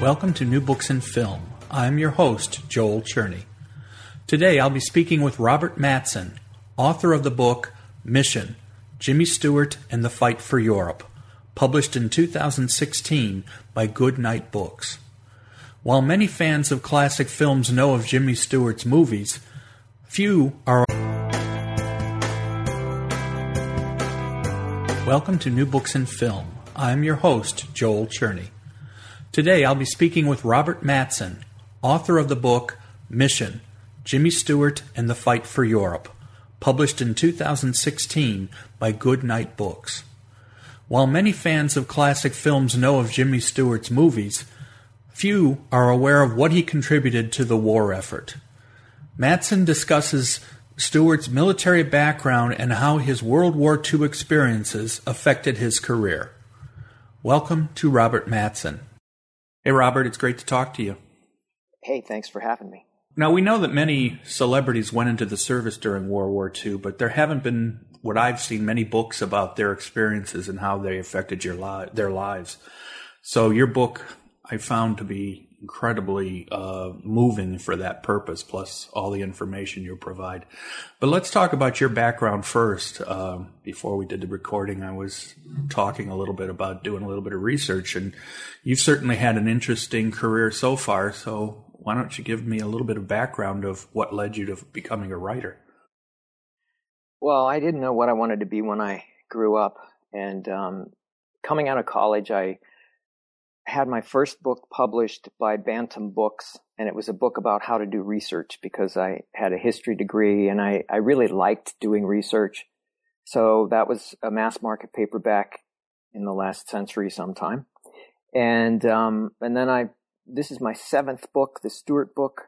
Welcome to New Books in Film. I'm your host, Joel Cherney. Today I'll be speaking with Robert Matzen, author of the book Mission Jimmy Stewart and the Fight for Europe, published in 2016 by GoodKnight Books. While many fans of classic films know of Jimmy Stewart's movies, few are. Welcome to New Books in Film. I'm your host, Joel Cherney. Today I'll be speaking with Robert Matzen, author of the book Mission Jimmy Stewart and the Fight for Europe, published in 2016 by GoodKnight Books. While many fans of classic films know of Jimmy Stewart's movies, few are aware of what he contributed to the war effort. Matzen discusses Stewart's military background and how his World War II experiences affected his career. Welcome to Robert Matzen. Hey, Robert, it's great to talk to you. Hey, thanks for having me. Now, we know that many celebrities went into the service during World War II, but there haven't been, what I've seen, many books about their experiences and how they affected your li- their lives. So, your book I found to be incredibly uh, moving for that purpose, plus all the information you provide. But let's talk about your background first. Um, before we did the recording, I was talking a little bit about doing a little bit of research, and you've certainly had an interesting career so far. So why don't you give me a little bit of background of what led you to becoming a writer? Well, I didn't know what I wanted to be when I grew up, and um, coming out of college, I had my first book published by Bantam Books, and it was a book about how to do research because I had a history degree and I, I really liked doing research. So that was a mass market paperback in the last century sometime. And, um, and then I, this is my seventh book, the Stewart book.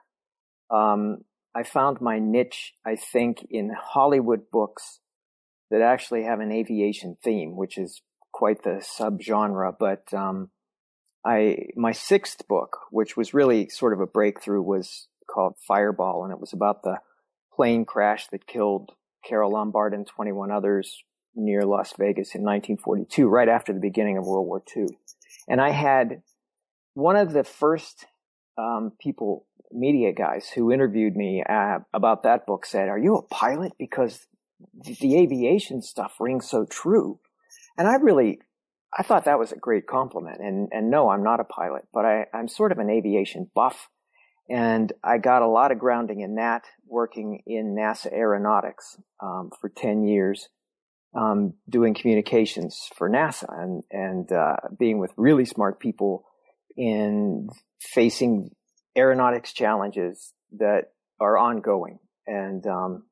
Um, I found my niche, I think, in Hollywood books that actually have an aviation theme, which is quite the subgenre, but, um, I my sixth book, which was really sort of a breakthrough, was called Fireball, and it was about the plane crash that killed Carole Lombard and 21 others near Las Vegas in 1942, right after the beginning of World War II. And I had one of the first um, people, media guys, who interviewed me uh, about that book said, "Are you a pilot?" Because the, the aviation stuff rings so true. And I really I thought that was a great compliment. And, and no, I'm not a pilot, but I, I'm sort of an aviation buff. And I got a lot of grounding in that working in NASA aeronautics, um, for 10 years, um, doing communications for NASA and, and, uh, being with really smart people in facing aeronautics challenges that are ongoing. And, um,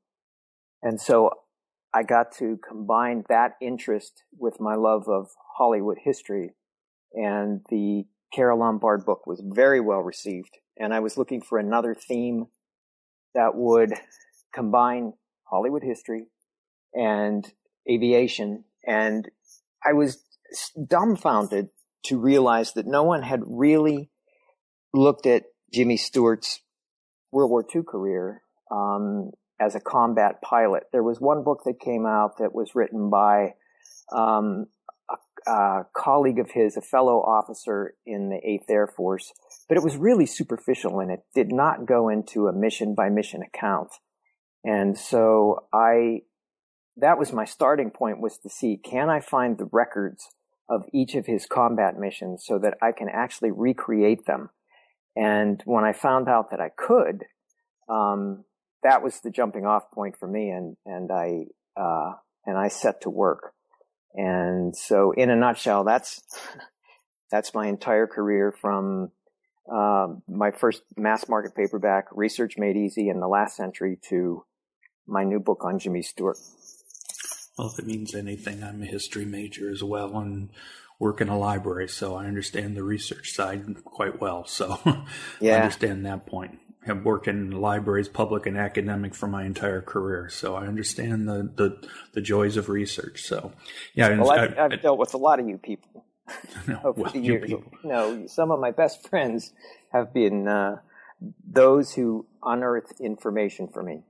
and so I got to combine that interest with my love of Hollywood history. And the Carole Lombard book was very well received. And I was looking for another theme that would combine Hollywood history and aviation. And I was dumbfounded to realize that no one had really looked at Jimmy Stewart's World War II career um, as a combat pilot. There was one book that came out that was written by um, a, a, colleague of his, a fellow officer in the Eighth Air Force, but it was really superficial and it did not go into a mission by mission account. And so I, that was my starting point was to see, can I find the records of each of his combat missions so that I can actually recreate them? And when I found out that I could, um, that was the jumping off point for me, and and I uh, and I set to work. And so, in a nutshell, that's that's my entire career from uh, my first mass market paperback, Research Made Easy in the Last Century, to my new book on Jimmy Stewart. Well, if it means anything, I'm a history major as well and work in a library, so I understand the research side quite well. So yeah. I understand that point have worked in libraries, public and academic, for my entire career. So I understand the the, the joys of research. So yeah, well, I've, I, have dealt with a lot of you people no, over well, the years. No, some of my best friends have been uh, those who unearth information for me.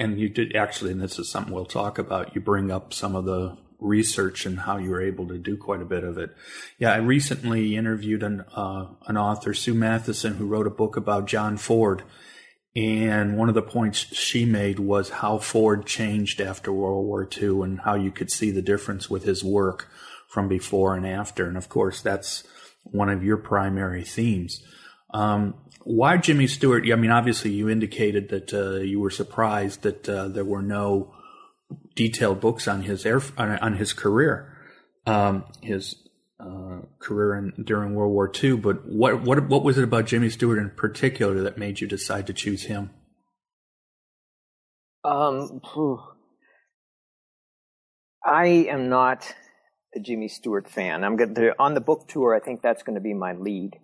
And you did actually, and this is something we'll talk about. You bring up some of the research and how you were able to do quite a bit of it. Yeah, I recently interviewed an uh, an author, Sue Matheson, who wrote a book about John Ford, and one of the points she made was how Ford changed after World War II and how you could see the difference with his work from before and after. And of course, that's one of your primary themes. Um, why Jimmy Stewart? I mean, obviously, you indicated that uh, you were surprised that uh, there were no detailed books on his air on, on his career, um, his uh, career in, during World War II. But what what what was it about Jimmy Stewart in particular that made you decide to choose him? Um, I am not a Jimmy Stewart fan. I'm going to on the book tour. I think that's going to be my lead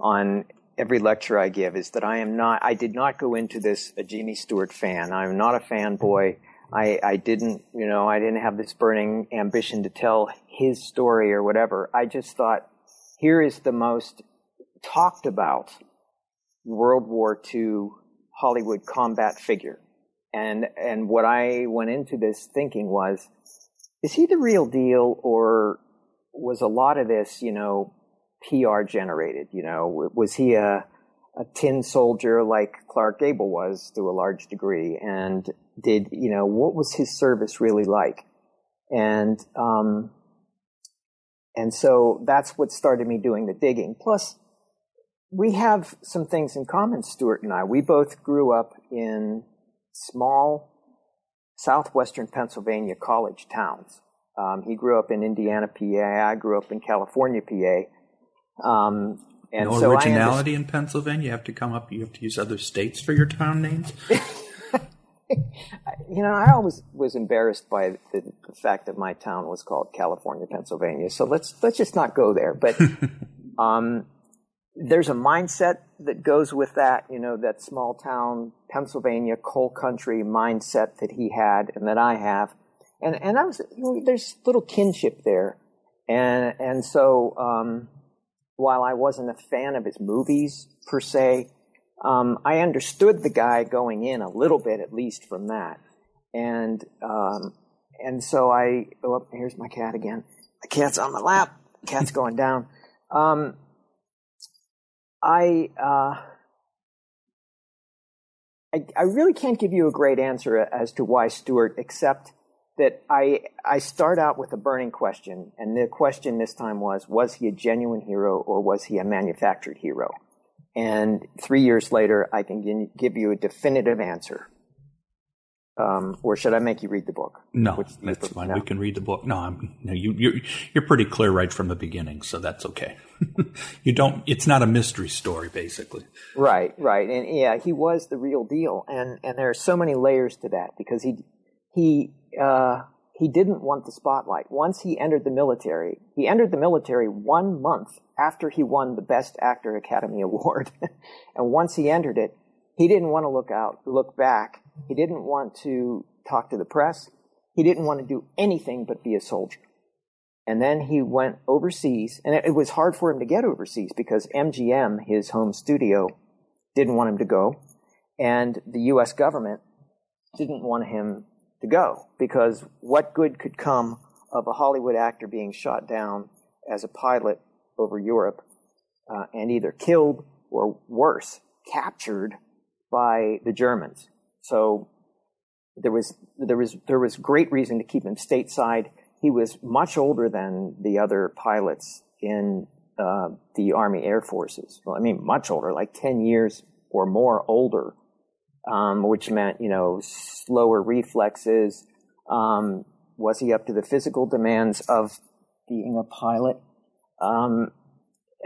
on every lecture I give. Is that I am not. I did not go into this a Jimmy Stewart fan. I'm not a fanboy. I, I didn't, you know, I didn't have this burning ambition to tell his story or whatever. I just thought, here is the most talked about World War II Hollywood combat figure. And, and what I went into this thinking was, is he the real deal or was a lot of this, you know, PR generated? You know, was he a, a tin soldier like Clark Gable was to a large degree? And did, you know, what was his service really like? And, um, and so that's what started me doing the digging. Plus, we have some things in common, Stewart and I. We both grew up in small southwestern Pennsylvania college towns. Um, he grew up in Indiana, PA. I grew up in California, PA. Um, and no so originality in Pennsylvania. You have to come up. You have to use other states for your town names. you know, I always was embarrassed by the, the, fact that my town was called California, Pennsylvania. So let's let's just not go there. But um, there's a mindset that goes with that. You know, that small town Pennsylvania coal country mindset that he had and that I have, and and I was you know, there's little kinship there, and and so um, while I wasn't a fan of his movies per se um, I understood the guy going in a little bit, at least from that, and um, and so I. Oh, here's my cat again. The cat's on my lap. The cat's going down. Um, I, uh, I I really can't give you a great answer as to why Stewart, except that I I start out with a burning question, and the question this time was: Was he a genuine hero or was he a manufactured hero? And three years later, I can give you a definitive answer. Um, or should I make you read the book? No, that's fine. No? We can read the book. No, I'm, no, you, you're you're pretty clear right from the beginning, so that's okay. you don't. It's not a mystery story, basically. Right, right, and yeah, he was the real deal, and and there are so many layers to that because he he uh, he didn't want the spotlight. Once he entered the military, he entered the military one month after he won the Best Actor Academy Award. and once he entered it, he didn't want to look out, look back. He didn't want to talk to the press. He didn't want to do anything but be a soldier. And then he went overseas, and it, was hard for him to get overseas because MGM, his home studio, didn't want him to go, and the U.S. government didn't want him to go because what good could come of a Hollywood actor being shot down as a pilot over Europe uh, and either killed or worse, captured by the Germans. So there was there was there was great reason to keep him stateside. He was much older than the other pilots in uh, the Army Air Forces. Well, I mean, much older, like ten years or more older, um, which meant you know slower reflexes. Um, was he up to the physical demands of being a pilot? Um,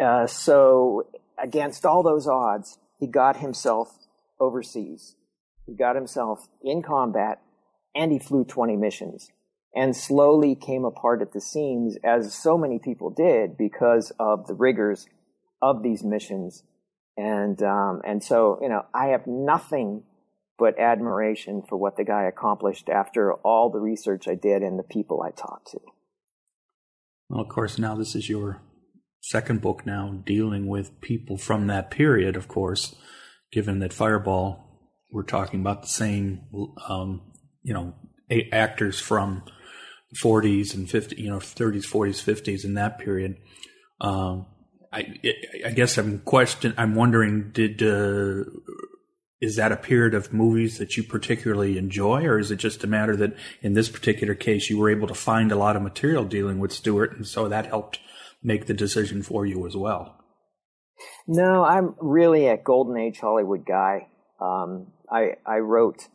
uh, so against all those odds, he got himself overseas. He got himself in combat and he flew 20 missions and slowly came apart at the seams as so many people did because of the rigors of these missions. And, um, and so, you know, I have nothing but admiration for what the guy accomplished after all the research I did and the people I talked to. Well, of course, now this is your second book now dealing with people from that period, of course, given that Fireball, we're talking about the same, um, you know, actors from 40s and 50, you know, 30s, 40s, 50s in that period. Um, I, I guess I'm question. I'm wondering, did uh, is that a period of movies that you particularly enjoy, or is it just a matter that in this particular case you were able to find a lot of material dealing with Stewart, and so that helped make the decision for you as well? No, I'm really a golden age Hollywood guy. Um, I I wrote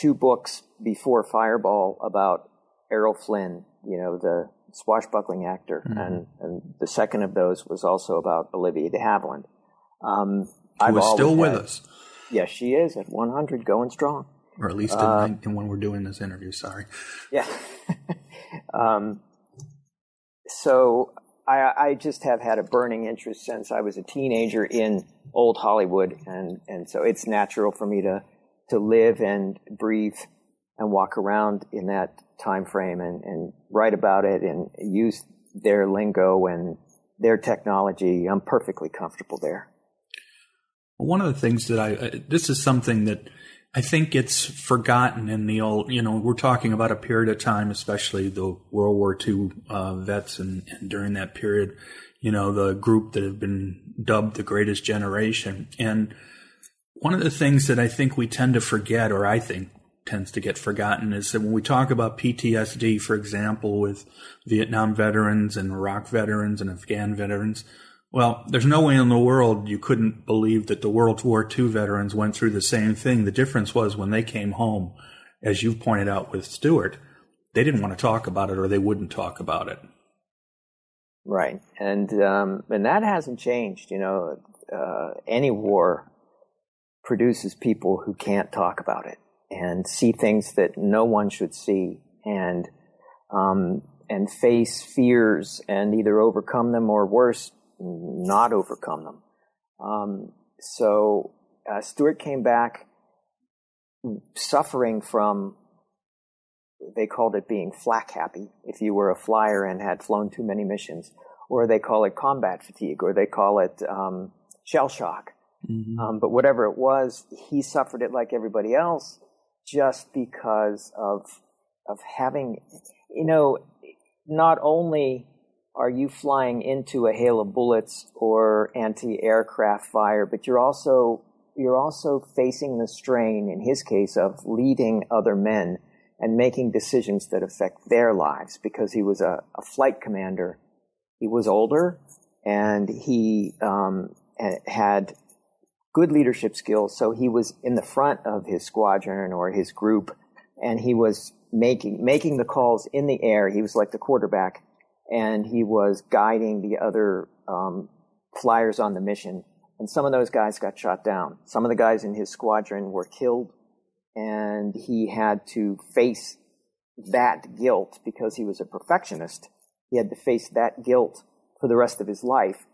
two books before Fireball about Errol Flynn, you know, the swashbuckling actor, mm-hmm. and and the second of those was also about Olivia de Havilland. Um, Who is still with us? Yes, she is at 100, going strong. Or at least uh, in, when we're doing this interview. Sorry. Yeah. um, so I, I just have had a burning interest since I was a teenager in old Hollywood, and and so it's natural for me to to live and breathe and walk around in that time frame and, and write about it and use their lingo and their technology. I'm perfectly comfortable there. One of the things that I, this is something that I think gets forgotten in the old, you know, we're talking about a period of time, especially the World War II uh, vets and, and during that period, you know, the group that have been dubbed the greatest generation. And one of the things that I think we tend to forget, or I think tends to get forgotten is that when we talk about PTSD, for example, with Vietnam veterans and Iraq veterans and Afghan veterans, well, there's no way in the world you couldn't believe that the World War II veterans went through the same thing. The difference was when they came home, as you've pointed out with Stewart, they didn't want to talk about it or they wouldn't talk about it. Right, and um, and that hasn't changed. You know, uh, any war produces people who can't talk about it and see things that no one should see and um, and face fears and either overcome them or worse, not overcome them. Um, so uh, Stewart came back suffering from they called it being flak happy if you were a flyer and had flown too many missions, or they call it combat fatigue, or they call it um, shell shock. Mm-hmm. Um, but whatever it was, he suffered it like everybody else, just because of of having, you know, not only are you flying into a hail of bullets or anti-aircraft fire, but you're also you're also facing the strain, in his case, of leading other men and making decisions that affect their lives because he was a, a flight commander. He was older and he um, had good leadership skills. So he was in the front of his squadron or his group, and he was making making the calls in the air. He was like the quarterback, and he was guiding the other um, flyers on the mission. And some of those guys got shot down. Some of the guys in his squadron were killed, and he had to face that guilt because he was a perfectionist. He had to face that guilt for the rest of his life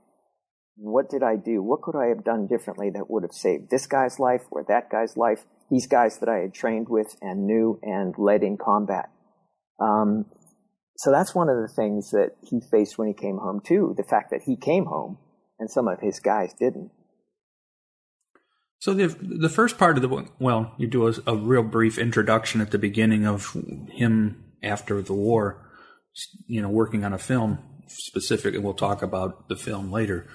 what did I do? What could I have done differently that would have saved this guy's life or that guy's life? These guys that I had trained with and knew and led in combat. Um, so that's one of the things that he faced when he came home too. The fact that he came home and some of his guys didn't. So the the first part of the well, you do a, a real brief introduction at the beginning of him after the war, you know, working on a film specific, and we'll talk about the film later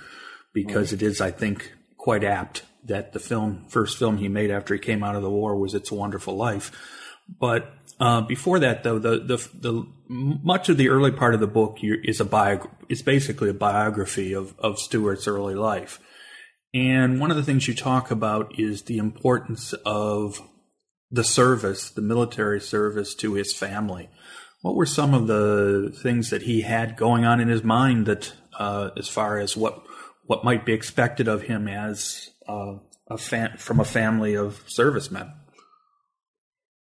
because it is, I think, quite apt that the film, first film he made after he came out of the war was It's a Wonderful Life. But uh, before that, though, the, the the much of the early part of the book is a bio, it's basically a biography of of Stewart's early life. And one of the things you talk about is the importance of the service, the military service to his family. What were some of the things that he had going on in his mind that, uh, as far as what what might be expected of him as uh, a fan, from a family of servicemen?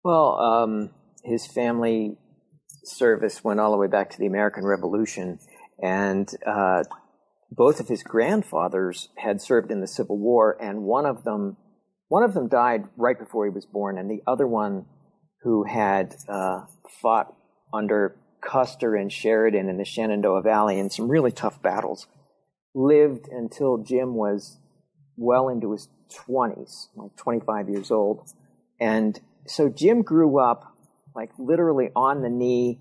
Well, um, his family service went all the way back to the American Revolution, and uh, both of his grandfathers had served in the Civil War, and one of them one of them died right before he was born, and the other one, who had uh, fought under Custer and Sheridan in the Shenandoah Valley in some really tough battles, lived until Jim was well into his 20s, like 25 years old. And so Jim grew up like literally on the knee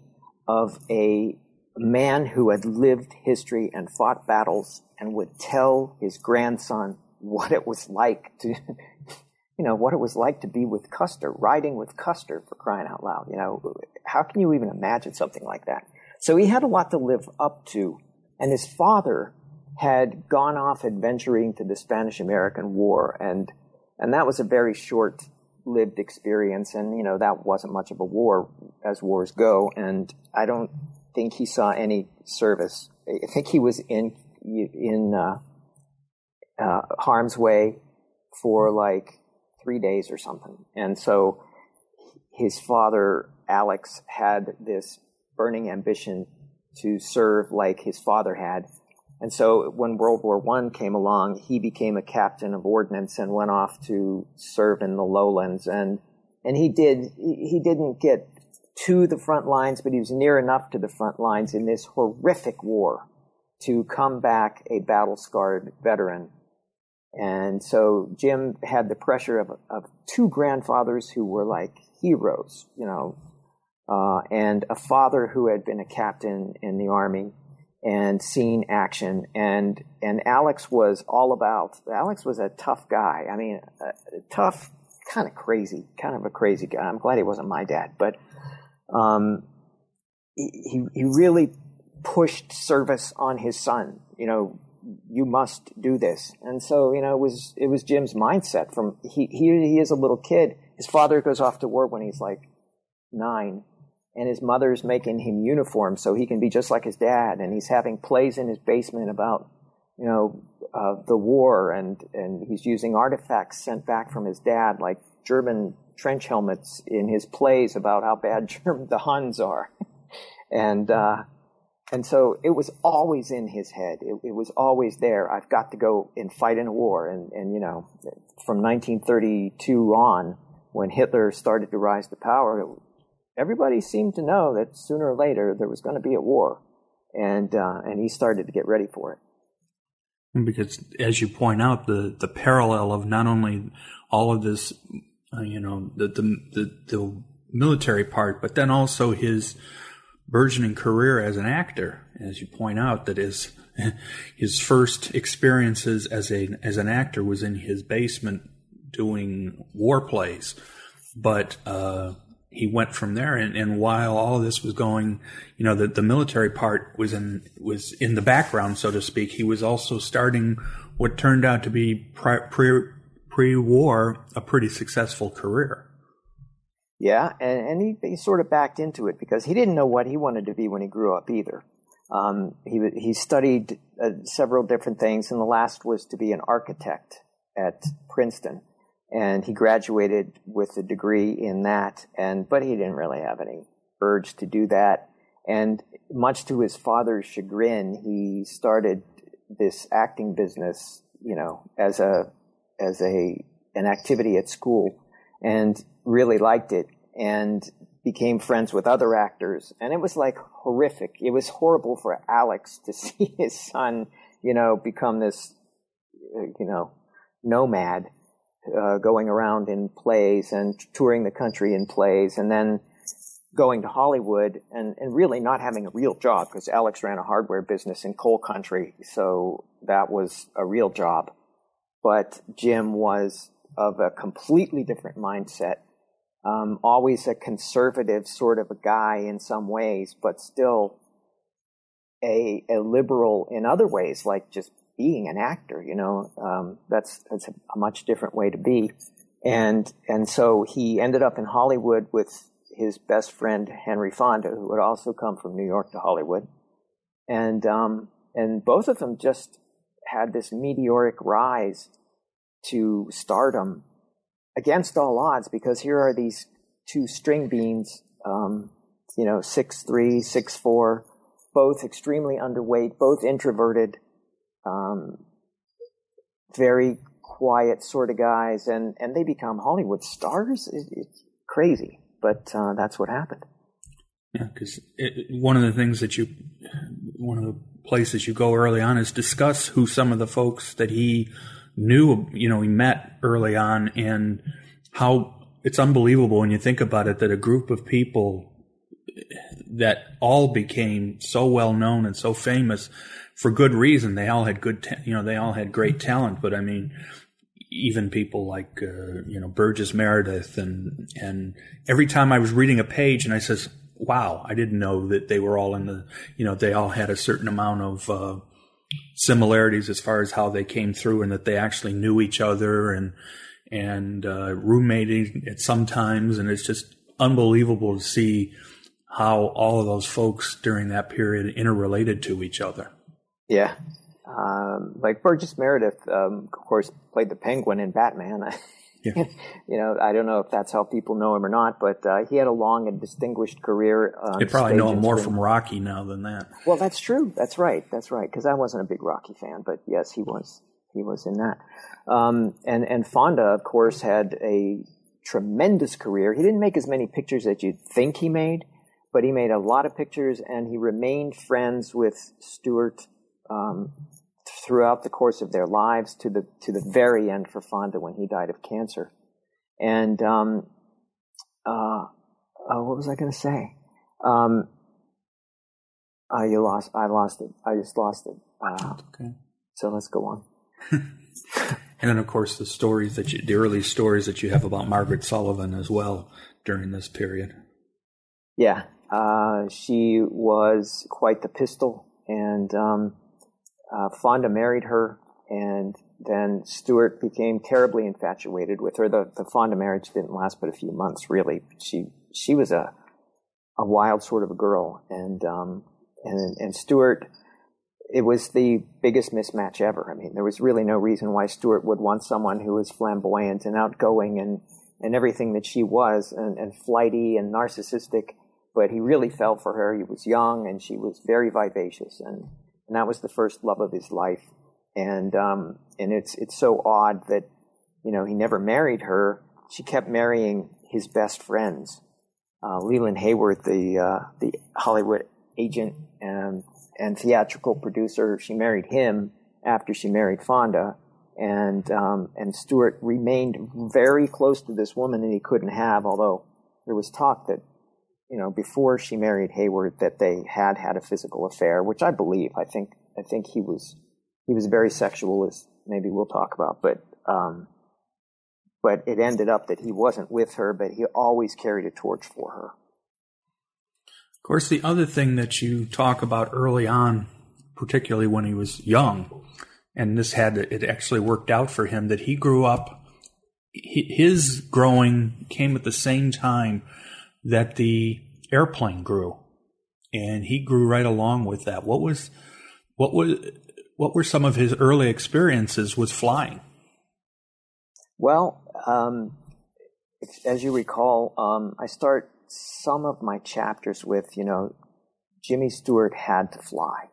of a man who had lived history and fought battles and would tell his grandson what it was like to, you know, what it was like to be with Custer, riding with Custer for crying out loud. You know, how can you even imagine something like that? So he had a lot to live up to. And his father had gone off adventuring to the Spanish American War. And, and that was a very short lived experience. And, you know, that wasn't much of a war as wars go. And I don't think he saw any service. I think he was in, in, uh, uh, harm's way for like three days or something. And so his father, Alex, had this burning ambition to serve like his father had. And so when World War One came along, he became a captain of ordnance and went off to serve in the lowlands. And, and he did, he didn't get to the front lines, but he was near enough to the front lines in this horrific war to come back a battle scarred veteran and so Jim had the pressure of, of two grandfathers who were like heroes, you know, uh, and a father who had been a captain in the army and seen action. And, and Alex was all about, Alex was a tough guy. I mean, tough, kind of crazy, kind of a crazy guy. I'm glad he wasn't my dad, but, um, he, he really pushed service on his son, you know, you must do this. And so, you know, it was, it was Jim's mindset from, he, he, he is a little kid. His father goes off to war when he's like nine and his mother's making him uniforms so he can be just like his dad. And he's having plays in his basement about, you know, uh, the war and, and he's using artifacts sent back from his dad, like German trench helmets in his plays about how bad German, the Huns are. and, uh, and so it was always in his head. It, it, was always there. I've got to go and fight in a war. And, and, you know, from 1932 on, when Hitler started to rise to power, everybody seemed to know that sooner or later there was going to be a war. And, uh, and he started to get ready for it. Because, as you point out, the, the parallel of not only all of this, uh, you know, the, the, the, the military part, but then also his, burgeoning career as an actor, as you point out, that his his first experiences as a as an actor was in his basement doing war plays, but uh, he went from there. And, and while all this was going, you know, the, the military part was in was in the background, so to speak. He was also starting what turned out to be pre pre war a pretty successful career. Yeah, and, and he, he sort of backed into it because he didn't know what he wanted to be when he grew up either. Um, he he studied uh, several different things, and the last was to be an architect at Princeton, and he graduated with a degree in that. And but he didn't really have any urge to do that. And much to his father's chagrin, he started this acting business, you know, as a as a an activity at school, and really liked it and became friends with other actors. And it was like horrific. It was horrible for Alex to see his son, you know, become this, uh, you know, nomad, uh, going around in plays and touring the country in plays and then going to Hollywood and, and really not having a real job because Alex ran a hardware business in coal country. So that was a real job. But Jim was of a completely different mindset um, always a conservative sort of a guy in some ways, but still a, a liberal in other ways, like just being an actor, you know, um, that's, that's a, much different way to be. And, and so he ended up in Hollywood with his best friend, Henry Fonda, who had also come from New York to Hollywood. And, um, and both of them just had this meteoric rise to stardom against all odds because here are these two string beans, um, you know, six three, six four, both extremely underweight, both introverted, um, very quiet sort of guys, and and they become Hollywood stars. It, it's crazy, but uh, that's what happened. Yeah, because one of the things that you, one of the places you go early on is discuss who some of the folks that he knew, you know, he met early on and how it's unbelievable when you think about it that a group of people that all became so well known and so famous for good reason. They all had good, ta- you know, they all had great talent. But I mean, even people like uh, you know Burgess Meredith and and every time I was reading a page and I says, "Wow, I didn't know that they were all in the you know they all had a certain amount of uh, similarities as far as how they came through and that they actually knew each other and and uh, roommating at sometimes and it's just unbelievable to see how all of those folks during that period interrelated to each other. Yeah, um, like Burgess Meredith, um, of course, played the Penguin in Batman. Yeah. you know, I don't know if that's how people know him or not, but uh, he had a long and distinguished career. they probably know him more from Rocky now than that. Well, that's true. That's right. That's right. Because I wasn't a big Rocky fan, but yes, he was. He was in that. Um, and and Fonda, of course, had a tremendous career. He didn't make as many pictures as you'd think he made, but he made a lot of pictures, and he remained friends with Stewart um, throughout the course of their lives to the to the very end for Fonda when he died of cancer. And um, uh, uh, what was I going to say? Um, uh, you lost. I lost it. I just lost it. Uh, okay. So let's go on. and then, of course, the stories that you, the early stories that you have about Margaret Sullavan as well during this period. Yeah, uh, she was quite the pistol, and um, uh, Fonda married her, and then Stewart became terribly infatuated with her. The, the Fonda marriage didn't last but a few months, really. She she was a a wild sort of a girl, and um, and and Stewart. It was the biggest mismatch ever. I mean, there was really no reason why Stewart would want someone who was flamboyant and outgoing and, and everything that she was and, and flighty and narcissistic. But he really fell for her. He was young and she was very vivacious and and that was the first love of his life. And um, and it's it's so odd that you know he never married her. She kept marrying his best friends. Uh, Leland Hayward, the uh, the Hollywood agent and and theatrical producer, she married him after she married Fonda. And um, and Stewart remained very close to this woman that he couldn't have, although there was talk that you know, before she married Hayward, that they had had a physical affair, which I believe. I think I think he was he was very sexual, as maybe we'll talk about, but um, but it ended up that he wasn't with her, but he always carried a torch for her. Of course, the other thing that you talk about early on, particularly when he was young, and this had it actually worked out for him that he grew up. His growing came at the same time that the airplane grew, and he grew right along with that. What was what was what were some of his early experiences with flying? Well, um, as you recall, um, I start some of my chapters with you know Jimmy Stewart had to fly,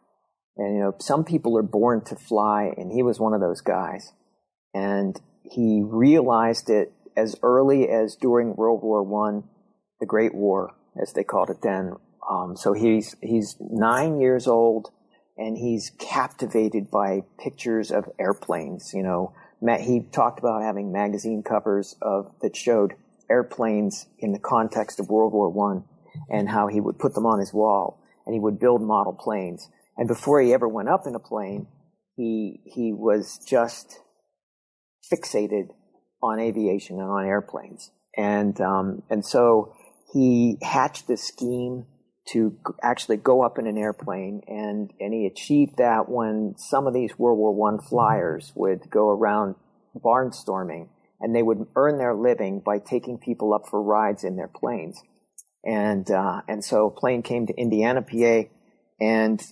and you know some people are born to fly, and he was one of those guys, and he realized it as early as during World War One the Great War, as they called it then. Um, so he's he's nine years old, and he's captivated by pictures of airplanes. You know, he talked about having magazine covers of that showed airplanes in the context of World War One, and how he would put them on his wall, and he would build model planes. And before he ever went up in a plane, he he was just fixated on aviation and on airplanes, and um, and so he hatched this scheme to actually go up in an airplane and, and he achieved that when some of these World War One flyers would go around barnstorming and they would earn their living by taking people up for rides in their planes. And, uh, and so a plane came to Indiana, PA and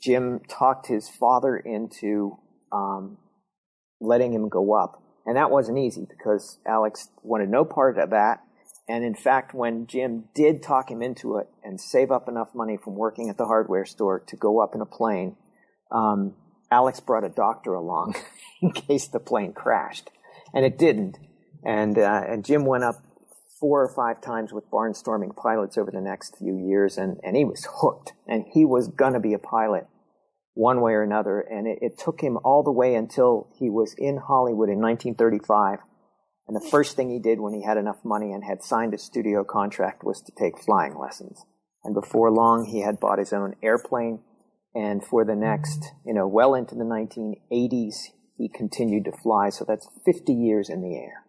Jim talked his father into, um, letting him go up. And that wasn't easy because Alex wanted no part of that and in fact, when Jim did talk him into it and save up enough money from working at the hardware store to go up in a plane, um, Alex brought a doctor along in case the plane crashed, and it didn't. And uh, and Jim went up four or five times with barnstorming pilots over the next few years, and and he was hooked, and he was gonna be a pilot one way or another. And it, it took him all the way until he was in Hollywood in 1935 and the first thing he did when he had enough money and had signed a studio contract was to take flying lessons. And before long, he had bought his own airplane. And for the next, you know, well into the 1980s, he continued to fly. So that's 50 years in the air.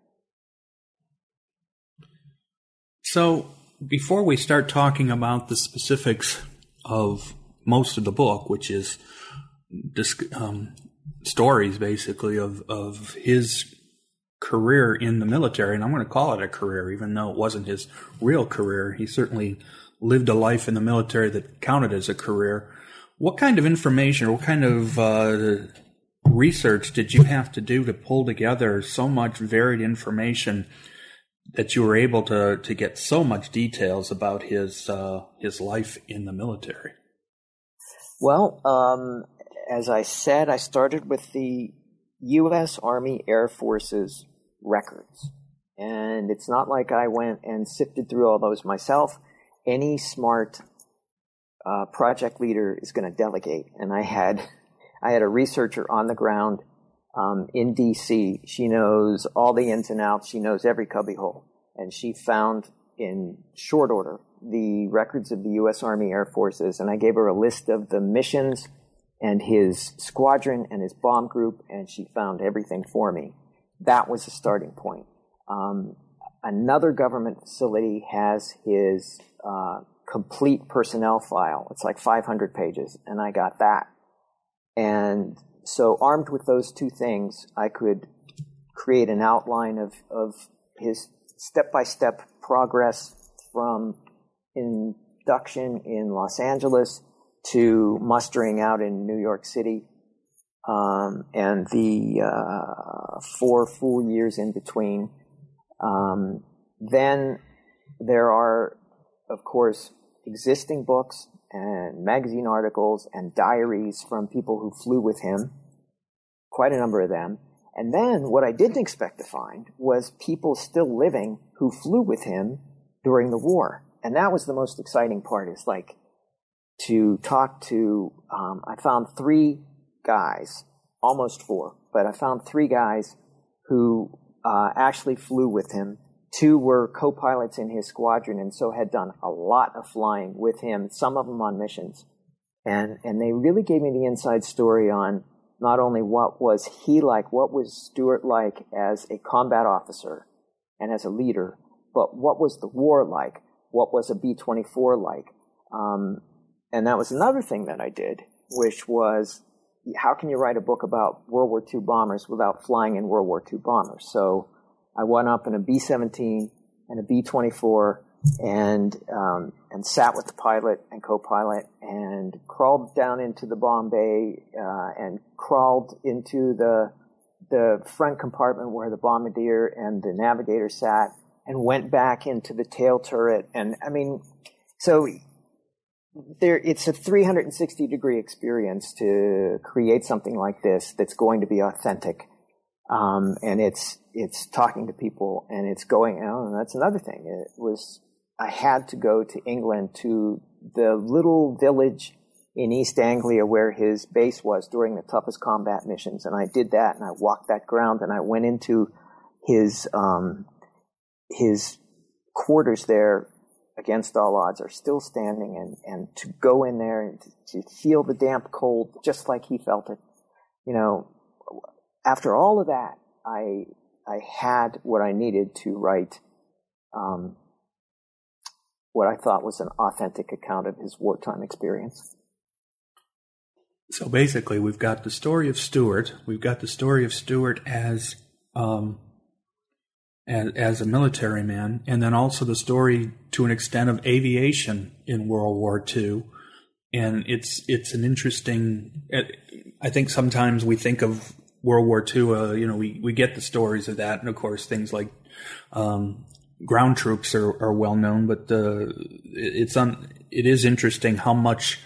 So before we start talking about the specifics of most of the book, which is um, stories basically of, of his career in the military, and I'm going to call it a career, even though it wasn't his real career. He certainly lived a life in the military that counted as a career. What kind of information, or what kind of uh, research did you have to do to pull together so much varied information that you were able to to get so much details about his uh, his life in the military? Well, um, as I said, I started with the U.S. Army Air Force's records. And it's not like I went and sifted through all those myself. Any smart uh, project leader is going to delegate. And I had, I had a researcher on the ground um, in DC. She knows all the ins and outs. She knows every cubbyhole. And she found in short order the records of the U.S. Army Air Forces. And I gave her a list of the missions and his squadron and his bomb group, and she found everything for me. That was the starting point. Um, another government facility has his uh, complete personnel file. It's like 500 pages, and I got that. And so, armed with those two things, I could create an outline of, of his step by step progress from induction in Los Angeles to mustering out in New York City, um, and the uh, four full years in between. Um, then there are, of course, existing books and magazine articles and diaries from people who flew with him, quite a number of them. And then what I didn't expect to find was people still living who flew with him during the war. And that was the most exciting part is like, to talk to, um, I found three guys, almost four, but I found three guys who uh, actually flew with him. Two were co pilots in his squadron and so had done a lot of flying with him, some of them on missions. And, and they really gave me the inside story on not only what was he like, what was Stewart like as a combat officer and as a leader, but what was the war like? What was a B 24 like? Um, and that was another thing that I did, which was how can you write a book about World War II bombers without flying in World War II bombers? So I went up in a B 17 and a B 24 and um, and sat with the pilot and co-pilot and crawled down into the bomb bay uh, and crawled into the the front compartment where the bombardier and the navigator sat and went back into the tail turret and I mean so there it's a 360 degree experience to create something like this that's going to be authentic. Um, and it's it's talking to people and it's going oh, and that's another thing. It was i had to go to england to the little village in east anglia where his base was during the toughest combat missions. And i did that and i walked that ground and i went into his um, his quarters there against all odds are still standing and, and to go in there and to, to feel the damp cold just like he felt it. You know, after all of that, I, I had what I needed to write, um, what I thought was an authentic account of his wartime experience. So basically, we've got the story of Stewart. We've got the story of Stewart as um, as, as a military man, and then also the story to an extent of aviation in World War II. And it's it's an interesting. I think sometimes we think of World War II. Uh, you know, we we get the stories of that, and of course things like um, ground troops are, are well known. But uh, it's un, it is interesting how much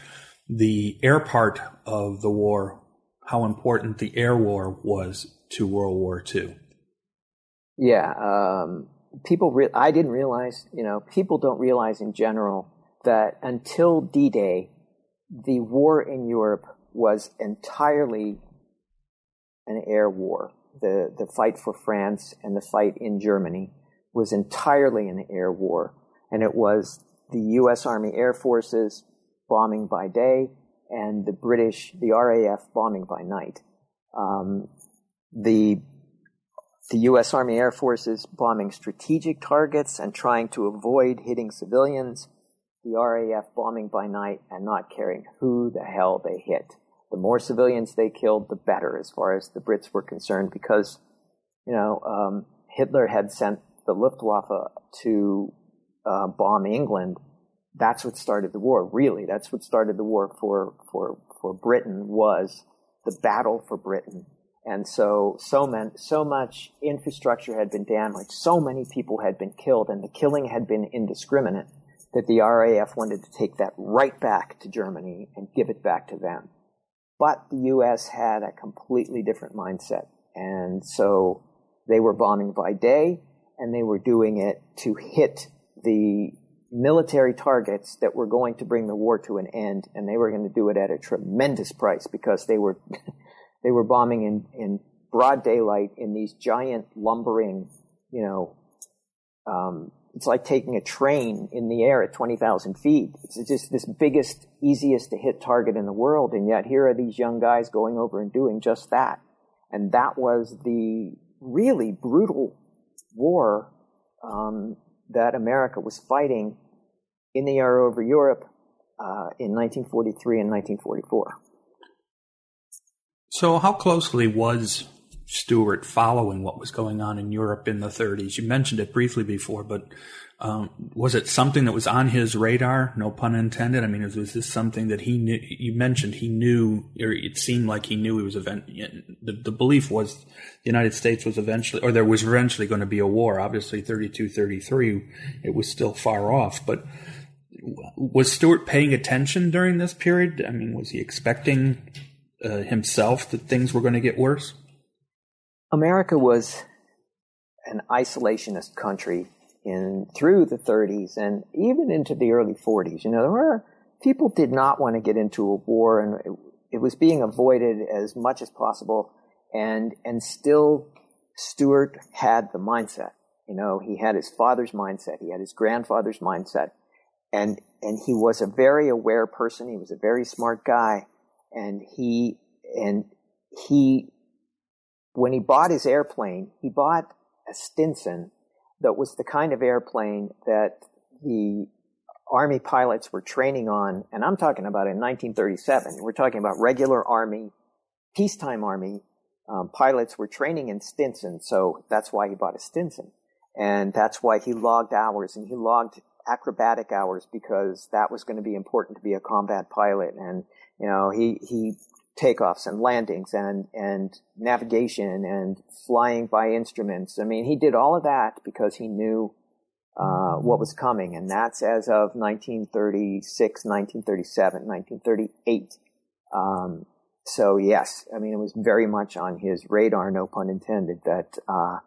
the air part of the war, how important the air war was to World War II. Yeah, um, people. Re- I didn't realize. You know, people don't realize in general that until D-Day, the war in Europe was entirely an air war. The the fight for France and the fight in Germany was entirely an air war, and it was the U.S. Army Air Forces bombing by day and the British, the RAF bombing by night. Um, the the U.S. Army Air Forces bombing strategic targets and trying to avoid hitting civilians. The RAF bombing by night and not caring who the hell they hit. The more civilians they killed, the better, as far as the Brits were concerned, because you know um, Hitler had sent the Luftwaffe to uh, bomb England. That's what started the war. Really, that's what started the war for for for Britain was the battle for Britain and so, so, man, so much infrastructure had been damaged, so many people had been killed, and the killing had been indiscriminate that the RAF wanted to take that right back to Germany and give it back to them. But the U.S. had a completely different mindset. And so they were bombing by day, and they were doing it to hit the military targets that were going to bring the war to an end, and they were going to do it at a tremendous price because they were They were bombing in, in broad daylight in these giant lumbering, you know, um, it's like taking a train in the air at 20,000 feet. It's just this biggest, easiest to hit target in the world. And yet here are these young guys going over and doing just that. And that was the really brutal war um, that America was fighting in the air over Europe uh, in 1943 and 1944. So, how closely was Stewart following what was going on in Europe in the 30s? You mentioned it briefly before, but um, was it something that was on his radar? No pun intended. I mean, was, was, this something that he knew? You mentioned he knew, or it seemed like he knew he was event. The, the belief was the United States was eventually, or there was eventually going to be a war. Obviously, 32, 33, it was still far off, but was Stewart paying attention during this period? I mean, was he expecting uh, himself that things were going to get worse? America was an isolationist country in through the 30s and even into the early 40s. You know, there were people did not want to get into a war, and it, it was being avoided as much as possible. And and still, Stewart had the mindset. You know, he had his father's mindset. He had his grandfather's mindset, and and he was a very aware person. He was a very smart guy, and he and he when he bought his airplane, he bought a Stinson that was the kind of airplane that the army pilots were training on, and I'm talking about in 1937. We're talking about regular army, peacetime army um, pilots were training in Stinson, so that's why he bought a Stinson, and that's why he logged hours and he logged acrobatic hours because that was going to be important to be a combat pilot, and you know, he, he takeoffs and landings and, and navigation and flying by instruments. I mean, he did all of that because he knew, uh, what was coming. And that's as of 1936, 1937, 1938. Um, so yes, I mean, it was very much on his radar, no pun intended, that, uh,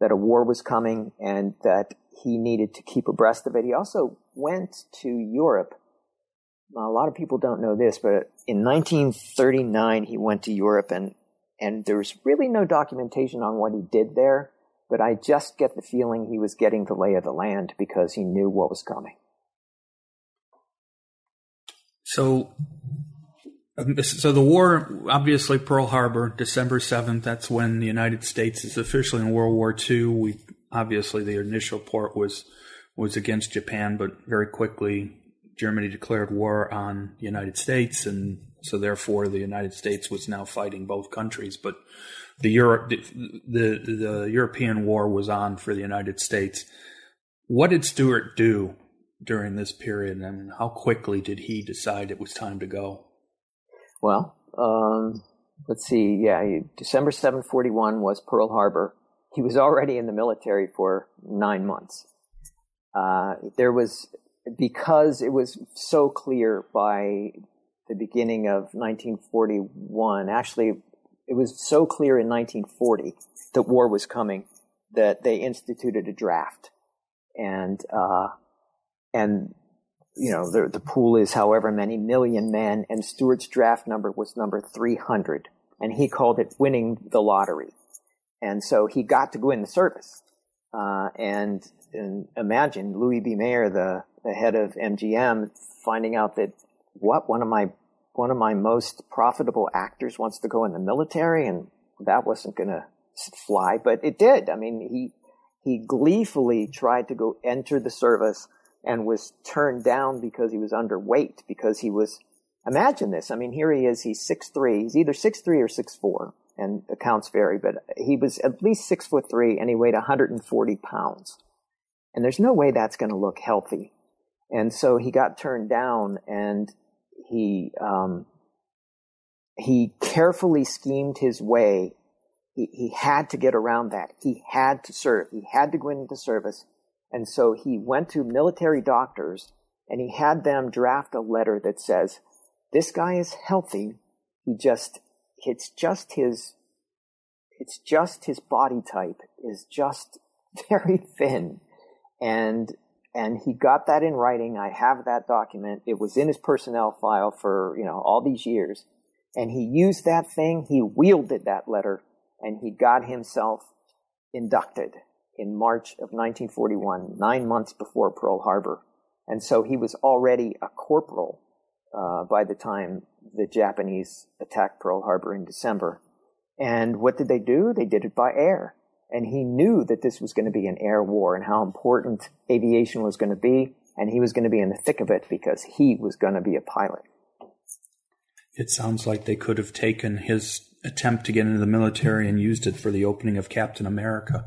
that a war was coming and that he needed to keep abreast of it. He also went to Europe a lot of people don't know this, but in 1939 he went to Europe and and there's really no documentation on what he did there, but I just get the feeling he was getting the lay of the land because he knew what was coming. So so the war, obviously Pearl Harbor, December 7th, that's when the United States is officially in World War II. We obviously the initial port was was against Japan, but very quickly Germany declared war on the United States, and so therefore the United States was now fighting both countries. But the Europe, the, the, the European war was on for the United States. What did Stewart do during this period, and how quickly did he decide it was time to go? Well, um, let's see. Yeah, December seven forty one was Pearl Harbor. He was already in the military for nine months. Uh, there was because it was so clear by the beginning of 1941, actually, it was so clear in 1940 that war was coming that they instituted a draft. And, uh, and, you know, the, the pool is however many million men, and Stewart's draft number was number 300. And he called it winning the lottery. And so he got to go in the service. Uh, and, and imagine Louis B. Mayer, the the head of MGM, finding out that what one of my one of my most profitable actors wants to go in the military, and that wasn't going to fly, but it did. I mean, he he gleefully tried to go enter the service and was turned down because he was underweight because he was imagine this. I mean here he is he's six three he's either six three or six four and accounts vary but he was at least six foot three and he weighed 140 pounds. And there's no way that's going to look healthy and so he got turned down and he um, he carefully schemed his way he, he had to get around that he had to serve he had to go into service and so he went to military doctors and he had them draft a letter that says, this guy is healthy. He just, it's just his, it's just his body type is just very thin. And, and he got that in writing. I have that document. It was in his personnel file for, you know, all these years. And he used that thing. He wielded that letter and he got himself inducted in March of 1941, nine months before Pearl Harbor. And so he was already a corporal uh, by the time the Japanese attacked Pearl Harbor in December. And what did they do? They did it by air. And he knew that this was going to be an air war and how important aviation was going to be. And he was going to be in the thick of it because he was going to be a pilot. It sounds like they could have taken his attempt to get into the military and used it for the opening of Captain America.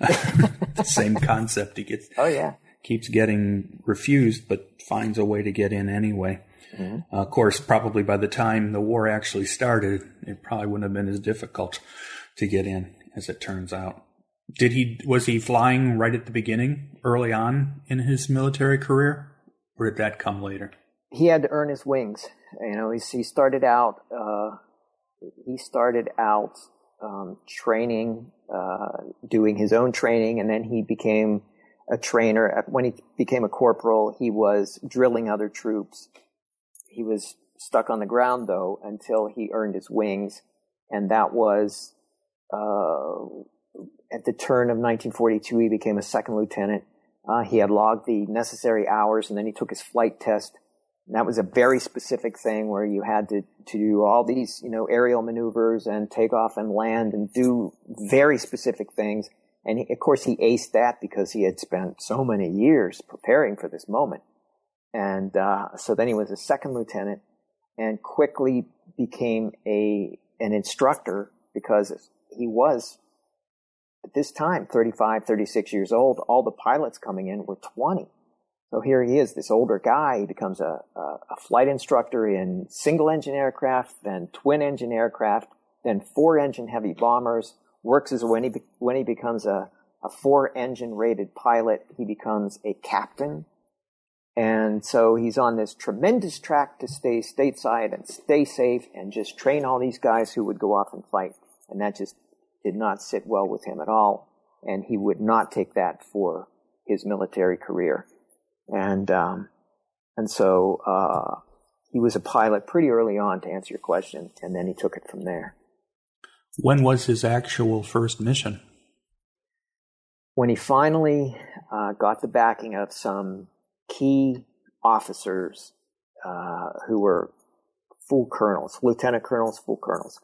the same concept. He gets oh yeah keeps getting refused, but finds a way to get in anyway. Mm-hmm. Uh, of course, probably by the time the war actually started, it probably wouldn't have been as difficult to get in as it turns out. Did he was he flying right at the beginning, early on in his military career, or did that come later? He had to earn his wings. You know, he, started out uh, he started out um, training, uh, doing his own training, and then he became a trainer. When he became a corporal, he was drilling other troops. He was stuck on the ground though until he earned his wings, and that was uh, at the turn of 1942. He became a second lieutenant. Uh, he had logged the necessary hours, and then he took his flight test and that was a very specific thing where you had to, to do all these, you know, aerial maneuvers and take off and land and do very specific things. And he, of course he aced that because he had spent so many years preparing for this moment. And, uh, so then he was a second lieutenant and quickly became a, an instructor because he was at this time 35, 36 years old. All the pilots coming in were 20. So here he is, this older guy. He becomes a, a, a flight instructor in single engine aircraft, then twin engine aircraft, then four engine heavy bombers. Works as when he when he becomes a, a four engine rated pilot, he becomes a captain. And so he's on this tremendous track to stay stateside and stay safe and just train all these guys who would go off and fight. And that just did not sit well with him at all. And he would not take that for his military career and um, and so uh, he was a pilot pretty early on to answer your question, and then he took it from there. When was his actual first mission? When he finally uh, got the backing of some key officers uh, who were full colonels, lieutenant colonels, full colonels,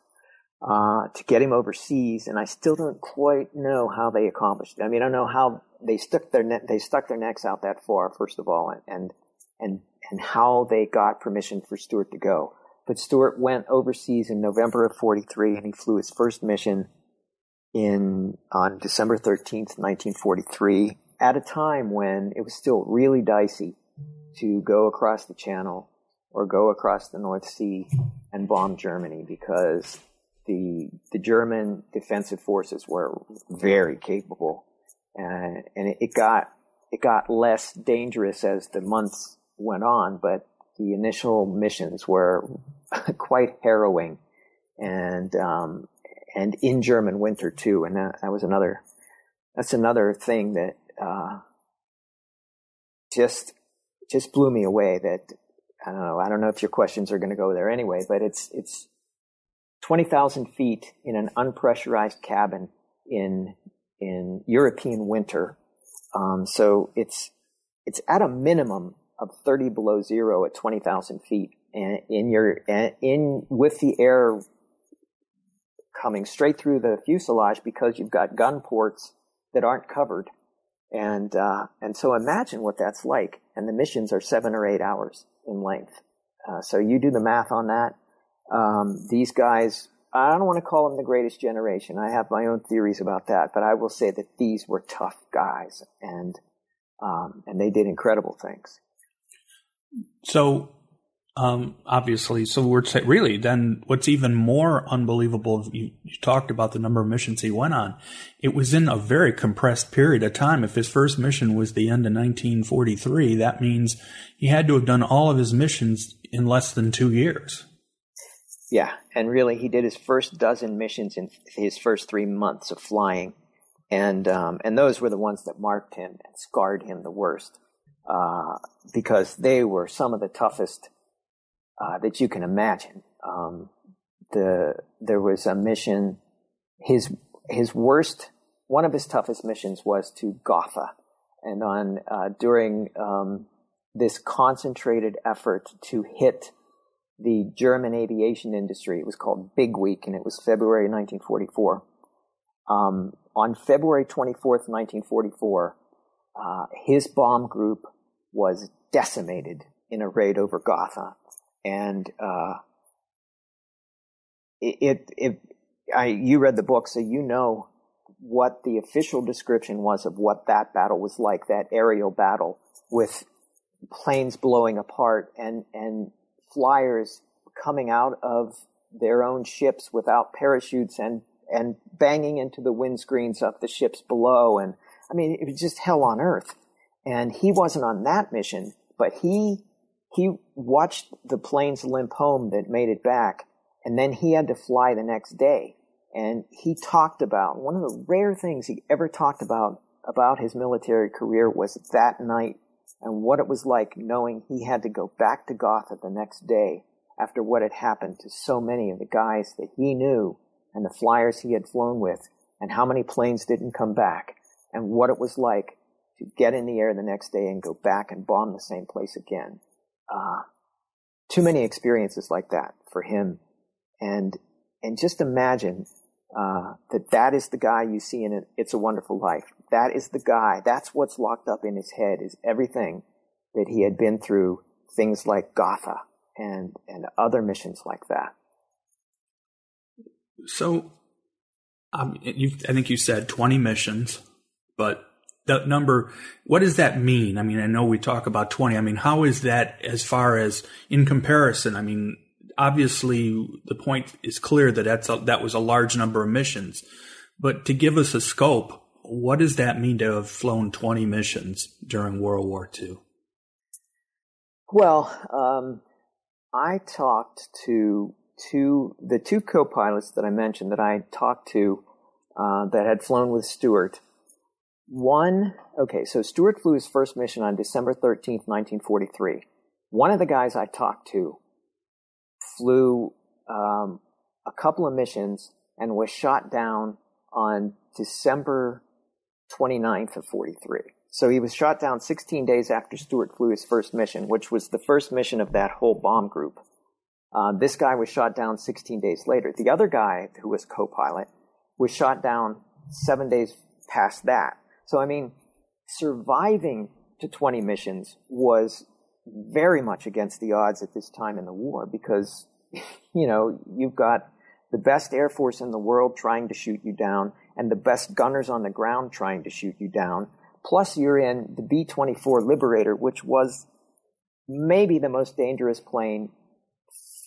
uh, to get him overseas, and I still don't quite know how they accomplished it. I mean, I don't know how they stuck their ne- they stuck their necks out that far, first of all, and and and how they got permission for Stewart to go. But Stewart went overseas in November of '43, and he flew his first mission in on December 13th, 1943, at a time when it was still really dicey to go across the Channel or go across the North Sea and bomb Germany because the the German defensive forces were very capable and and it, it got it got less dangerous as the months went on, but the initial missions were quite harrowing, and um, and in German winter too, and that, that was another that's another thing that uh, just just blew me away. That I don't know. I don't know if your questions are going to go there anyway, but it's it's twenty thousand feet in an unpressurized cabin in in European winter. Um, so it's it's at a minimum of 30 below zero at 20,000 feet and in your, in with the air coming straight through the fuselage because you've got gun ports that aren't covered. And, uh, and so imagine what that's like. And the missions are seven or eight hours in length. Uh, so you do the math on that. Um, these guys, I don't want to call them the greatest generation. I have my own theories about that, but I will say that these were tough guys and, um, and they did incredible things. So um, obviously, so we're t- really then what's even more unbelievable. You, you, talked about the number of missions he went on. It was in a very compressed period of time. If his first mission was the end of 1943, that means he had to have done all of his missions in less than two years. Yeah, and really, he did his first dozen missions in his first three months of flying, and um, and those were the ones that marked him and scarred him the worst, uh, because they were some of the toughest uh, that you can imagine. Um, the there was a mission. His his worst, one of his toughest missions was to Gotha, and on uh, during um, this concentrated effort to hit the German aviation industry. It was called Big Week, and it was February 1944. Um, on February 24th, 1944, uh, his bomb group was decimated in a raid over Gotha and uh, it, it, I, you read the book, so you know what the official description was of what that battle was like, that aerial battle with planes blowing apart and, and flyers coming out of their own ships without parachutes and, and banging into the windscreens of the ships below. And I mean, it was just hell on earth. And he wasn't on that mission, but he he watched the planes limp home that made it back, and then he had to fly the next day. And he talked about one of the rare things he ever talked about about his military career was that night and what it was like knowing he had to go back to Gotha the next day after what had happened to so many of the guys that he knew and the flyers he had flown with and how many planes didn't come back and what it was like to get in the air the next day and go back and bomb the same place again uh, too many experiences like that for him. And, and just imagine, uh, that that is the guy you see in it. It's a Wonderful Life. That is the guy. That's what's locked up in his head is everything that he had been through, things like Gotha and, and other missions like that. So, um, you, I think you said 20 missions, but the number, what does that mean? I mean, I know we talk about 20. I mean, how is that as far as in comparison? I mean, obviously the point is clear that that's a, that was a large number of missions, but to give us a scope, what does that mean to have flown 20 missions during World War II? Well, um, I talked to two, the two co-pilots that I mentioned that I talked to, uh, that had flown with Stewart one, okay, so Stewart flew his first mission on December 13th, 1943. One of the guys I talked to flew um, a couple of missions and was shot down on December 29th of 43. So he was shot down 16 days after Stewart flew his first mission, which was the first mission of that whole bomb group. Uh, this guy was shot down 16 days later. The other guy, who was co-pilot, was shot down seven days past that. So, I mean, surviving to 20 missions was very much against the odds at this time in the war because, you know, you've got the best Air Force in the world trying to shoot you down and the best gunners on the ground trying to shoot you down. Plus, you're in the B 24 Liberator, which was maybe the most dangerous plane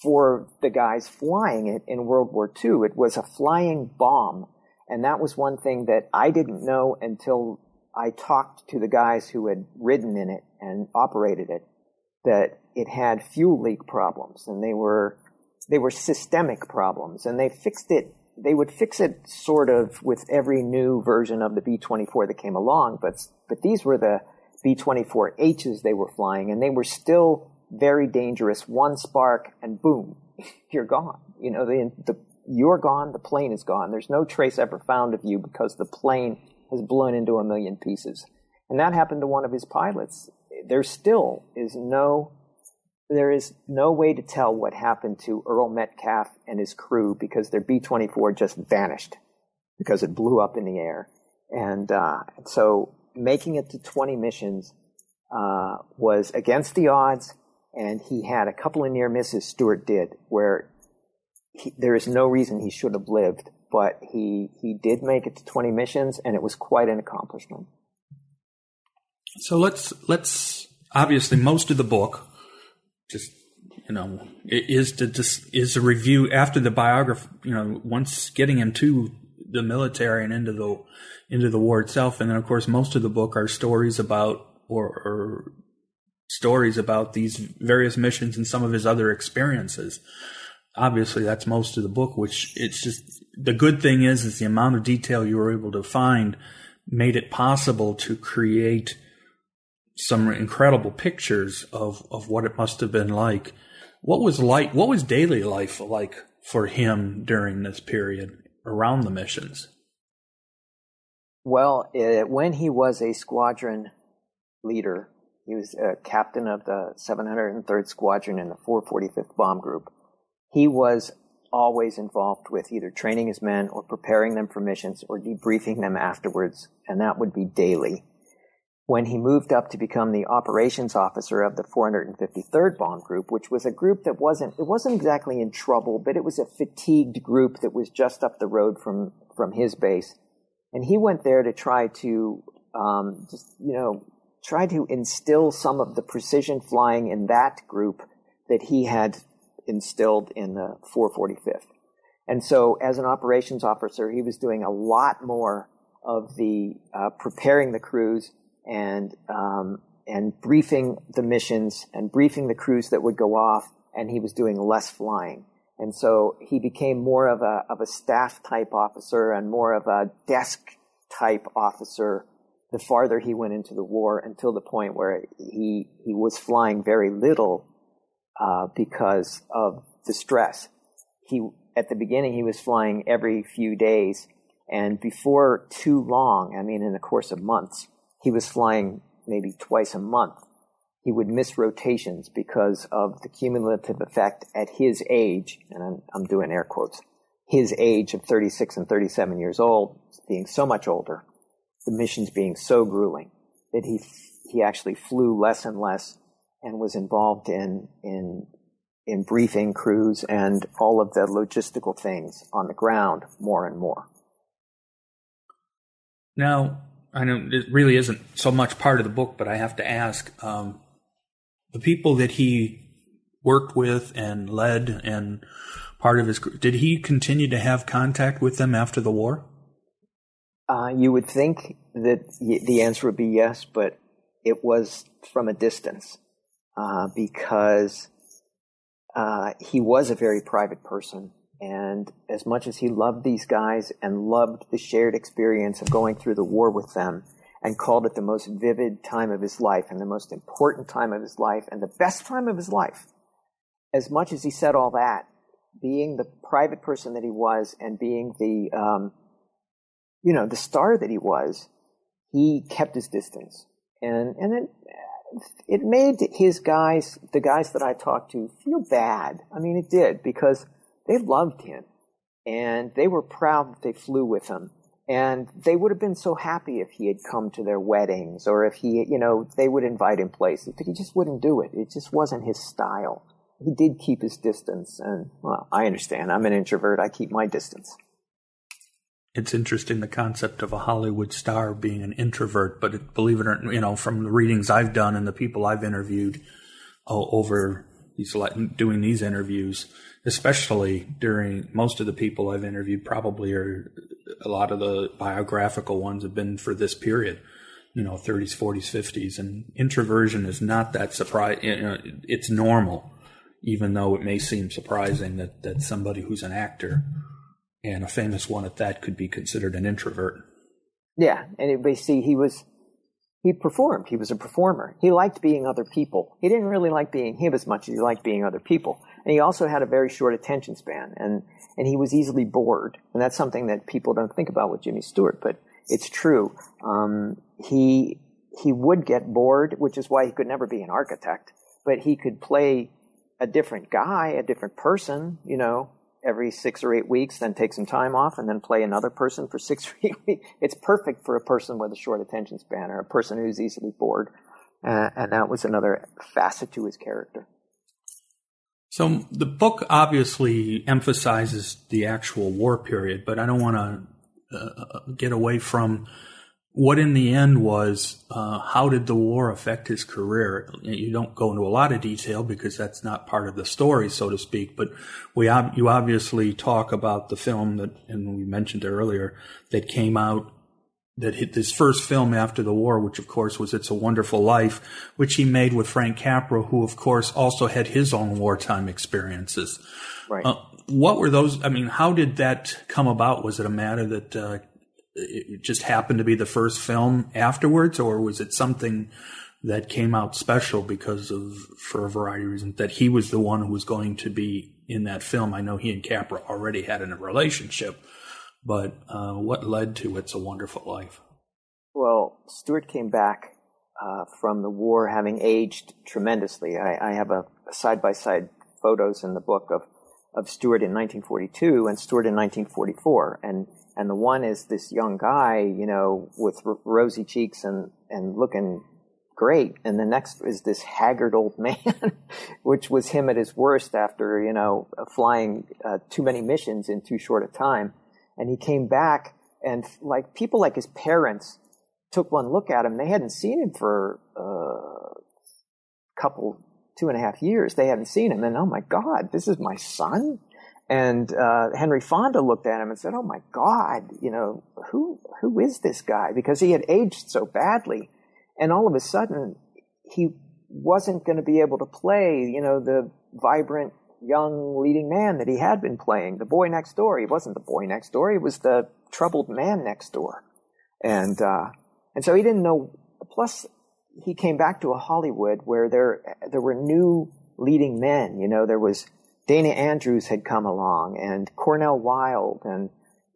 for the guys flying it in World War II. It was a flying bomb and that was one thing that I didn't know until I talked to the guys who had ridden in it and operated it, that it had fuel leak problems and they were, they were systemic problems and they fixed it. They would fix it sort of with every new version of the B-24 that came along, but, but these were the B-24Hs they were flying and they were still very dangerous. One spark and boom, you're gone. You know, the, the you're gone, the plane is gone. There's no trace ever found of you because the plane has blown into a million pieces. And that happened to one of his pilots there still is no there is no way to tell what happened to Earl Metcalf and his crew because their B 24 just vanished because it blew up in the air. And uh, so making it to 20 missions uh, was against the odds, and he had a couple of near misses, Stewart did, where he, there is no reason he should have lived, but he, he did make it to 20 missions, and it was quite an accomplishment. So let's let's obviously most of the book just you know is to just is a review after the biography you know once getting into the military and into the into the war itself. And then of course most of the book are stories about or, or stories about these various missions and some of his other experiences. Obviously that's most of the book which it's just the good thing is is the amount of detail you were able to find made it possible to create some incredible pictures of, of what it must have been like. What was like? What was daily life like for him during this period around the missions? Well, it, when he was a squadron leader, he was a captain of the 703rd Squadron in the 445th Bomb Group. He was always involved with either training his men or preparing them for missions or debriefing them afterwards, and that would be daily when he moved up to become the operations officer of the 453rd Bomb Group, which was a group that wasn't, it wasn't exactly in trouble, but it was a fatigued group that was just up the road from, from his base. And he went there to try to, um, just, you know, try to instill some of the precision flying in that group that he had instilled in the 445th. And so as an operations officer, he was doing a lot more of the, uh, preparing the crews, and um, and briefing the missions and briefing the crews that would go off, and he was doing less flying. And so he became more of a of a staff type officer and more of a desk type officer the farther he went into the war until the point where he he was flying very little uh, because of the stress. He at the beginning he was flying every few days, and before too long, I mean, in the course of months, he was flying maybe twice a month. He would miss rotations because of the cumulative effect at his age, and I'm, I'm doing air quotes, his age of 36 and 37 years old, being so much older, the missions being so grueling that he, he actually flew less and less and was involved in, in, in briefing crews and all of the logistical things on the ground more and more. Now, I know it really isn't so much part of the book, but I have to ask um, the people that he worked with and led and part of his group. did he continue to have contact with them after the war? Uh, you would think that the answer would be yes, but it was from a distance uh, because uh, he was a very private person. And as much as he loved these guys and loved the shared experience of going through the war with them and called it the most vivid time of his life and the most important time of his life and the best time of his life, as much as he said all that, being the private person that he was and being the, um, you know, the star that he was, he kept his distance. And, and it, it made his guys, the guys that I talked to, feel bad. I mean, it did because they loved him and they were proud that they flew with him. And they would have been so happy if he had come to their weddings or if he, you know, they would invite him places, but he just wouldn't do it. It just wasn't his style. He did keep his distance and, well, I understand. I'm an introvert. I keep my distance. It's interesting the concept of a Hollywood star being an introvert, but believe it or not, you know, from the readings I've done and the people I've interviewed oh, over these doing these interviews, especially during most of the people I've interviewed, probably are a lot of the biographical ones have been for this period, you know, 30s, 40s, 50s, and introversion is not that surprise. You know, it's normal, even though it may seem surprising that that somebody who's an actor and a famous one at that could be considered an introvert. Yeah, and it, see, he was he performed. He was a performer. He liked being other people. He didn't really like being him as much as he liked being other people. And he also had a very short attention span and, and he was easily bored. And that's something that people don't think about with Jimmy Stewart, but it's true. Um, he, he would get bored, which is why he could never be an architect, but he could play a different guy, a different person, you know, every six or eight weeks, then take some time off and then play another person for six or eight weeks. It's perfect for a person with a short attention span or a person who's easily bored. Uh, and that was another facet to his character. So the book obviously emphasizes the actual war period, but I don't want to uh, uh, get away from what in the end was uh, how did the war affect his career? You don't go into a lot of detail because that's not part of the story, so to speak. But we you obviously talk about the film that, and we mentioned earlier, that came out that hit his first film after the war, which of course was It's a Wonderful Life, which he made with Frank Capra, who of course also had his own wartime experiences. Right. Uh, what were those? I mean, how did that come about? Was it a matter that uh, it just happened to be the first film afterwards, or was it something that came out special because of, for a variety of reasons, that he was the one who was going to be in that film? I know he and Capra already had a relationship, but uh, what led to It's a Wonderful Life? Well, Stewart came back uh, from the war having aged tremendously. I, I have a side by side photos in the book of, of Stewart in 1942 and Stewart in 1944. And and the one is this young guy, you know, with r- rosy cheeks and and looking great, and the next is this haggard old man, which was him at his worst after you know flying uh, too many missions in too short a time, and he came back and like people like his parents took one look at him. They hadn't seen him for a uh, couple two and a half years. They hadn't seen him, and oh my God, this is my son and uh, Henry Fonda looked at him and said, "Oh my God, you know who who is this guy?" Because he had aged so badly, and all of a sudden he wasn't going to be able to play, you know, the vibrant young leading man that he had been playing, the boy next door. He wasn't the boy next door; he was the troubled man next door, and uh, and so he didn't know. Plus, he came back to a Hollywood where there there were new leading men. You know, there was Dana Andrews had come along and Cornel Wilde and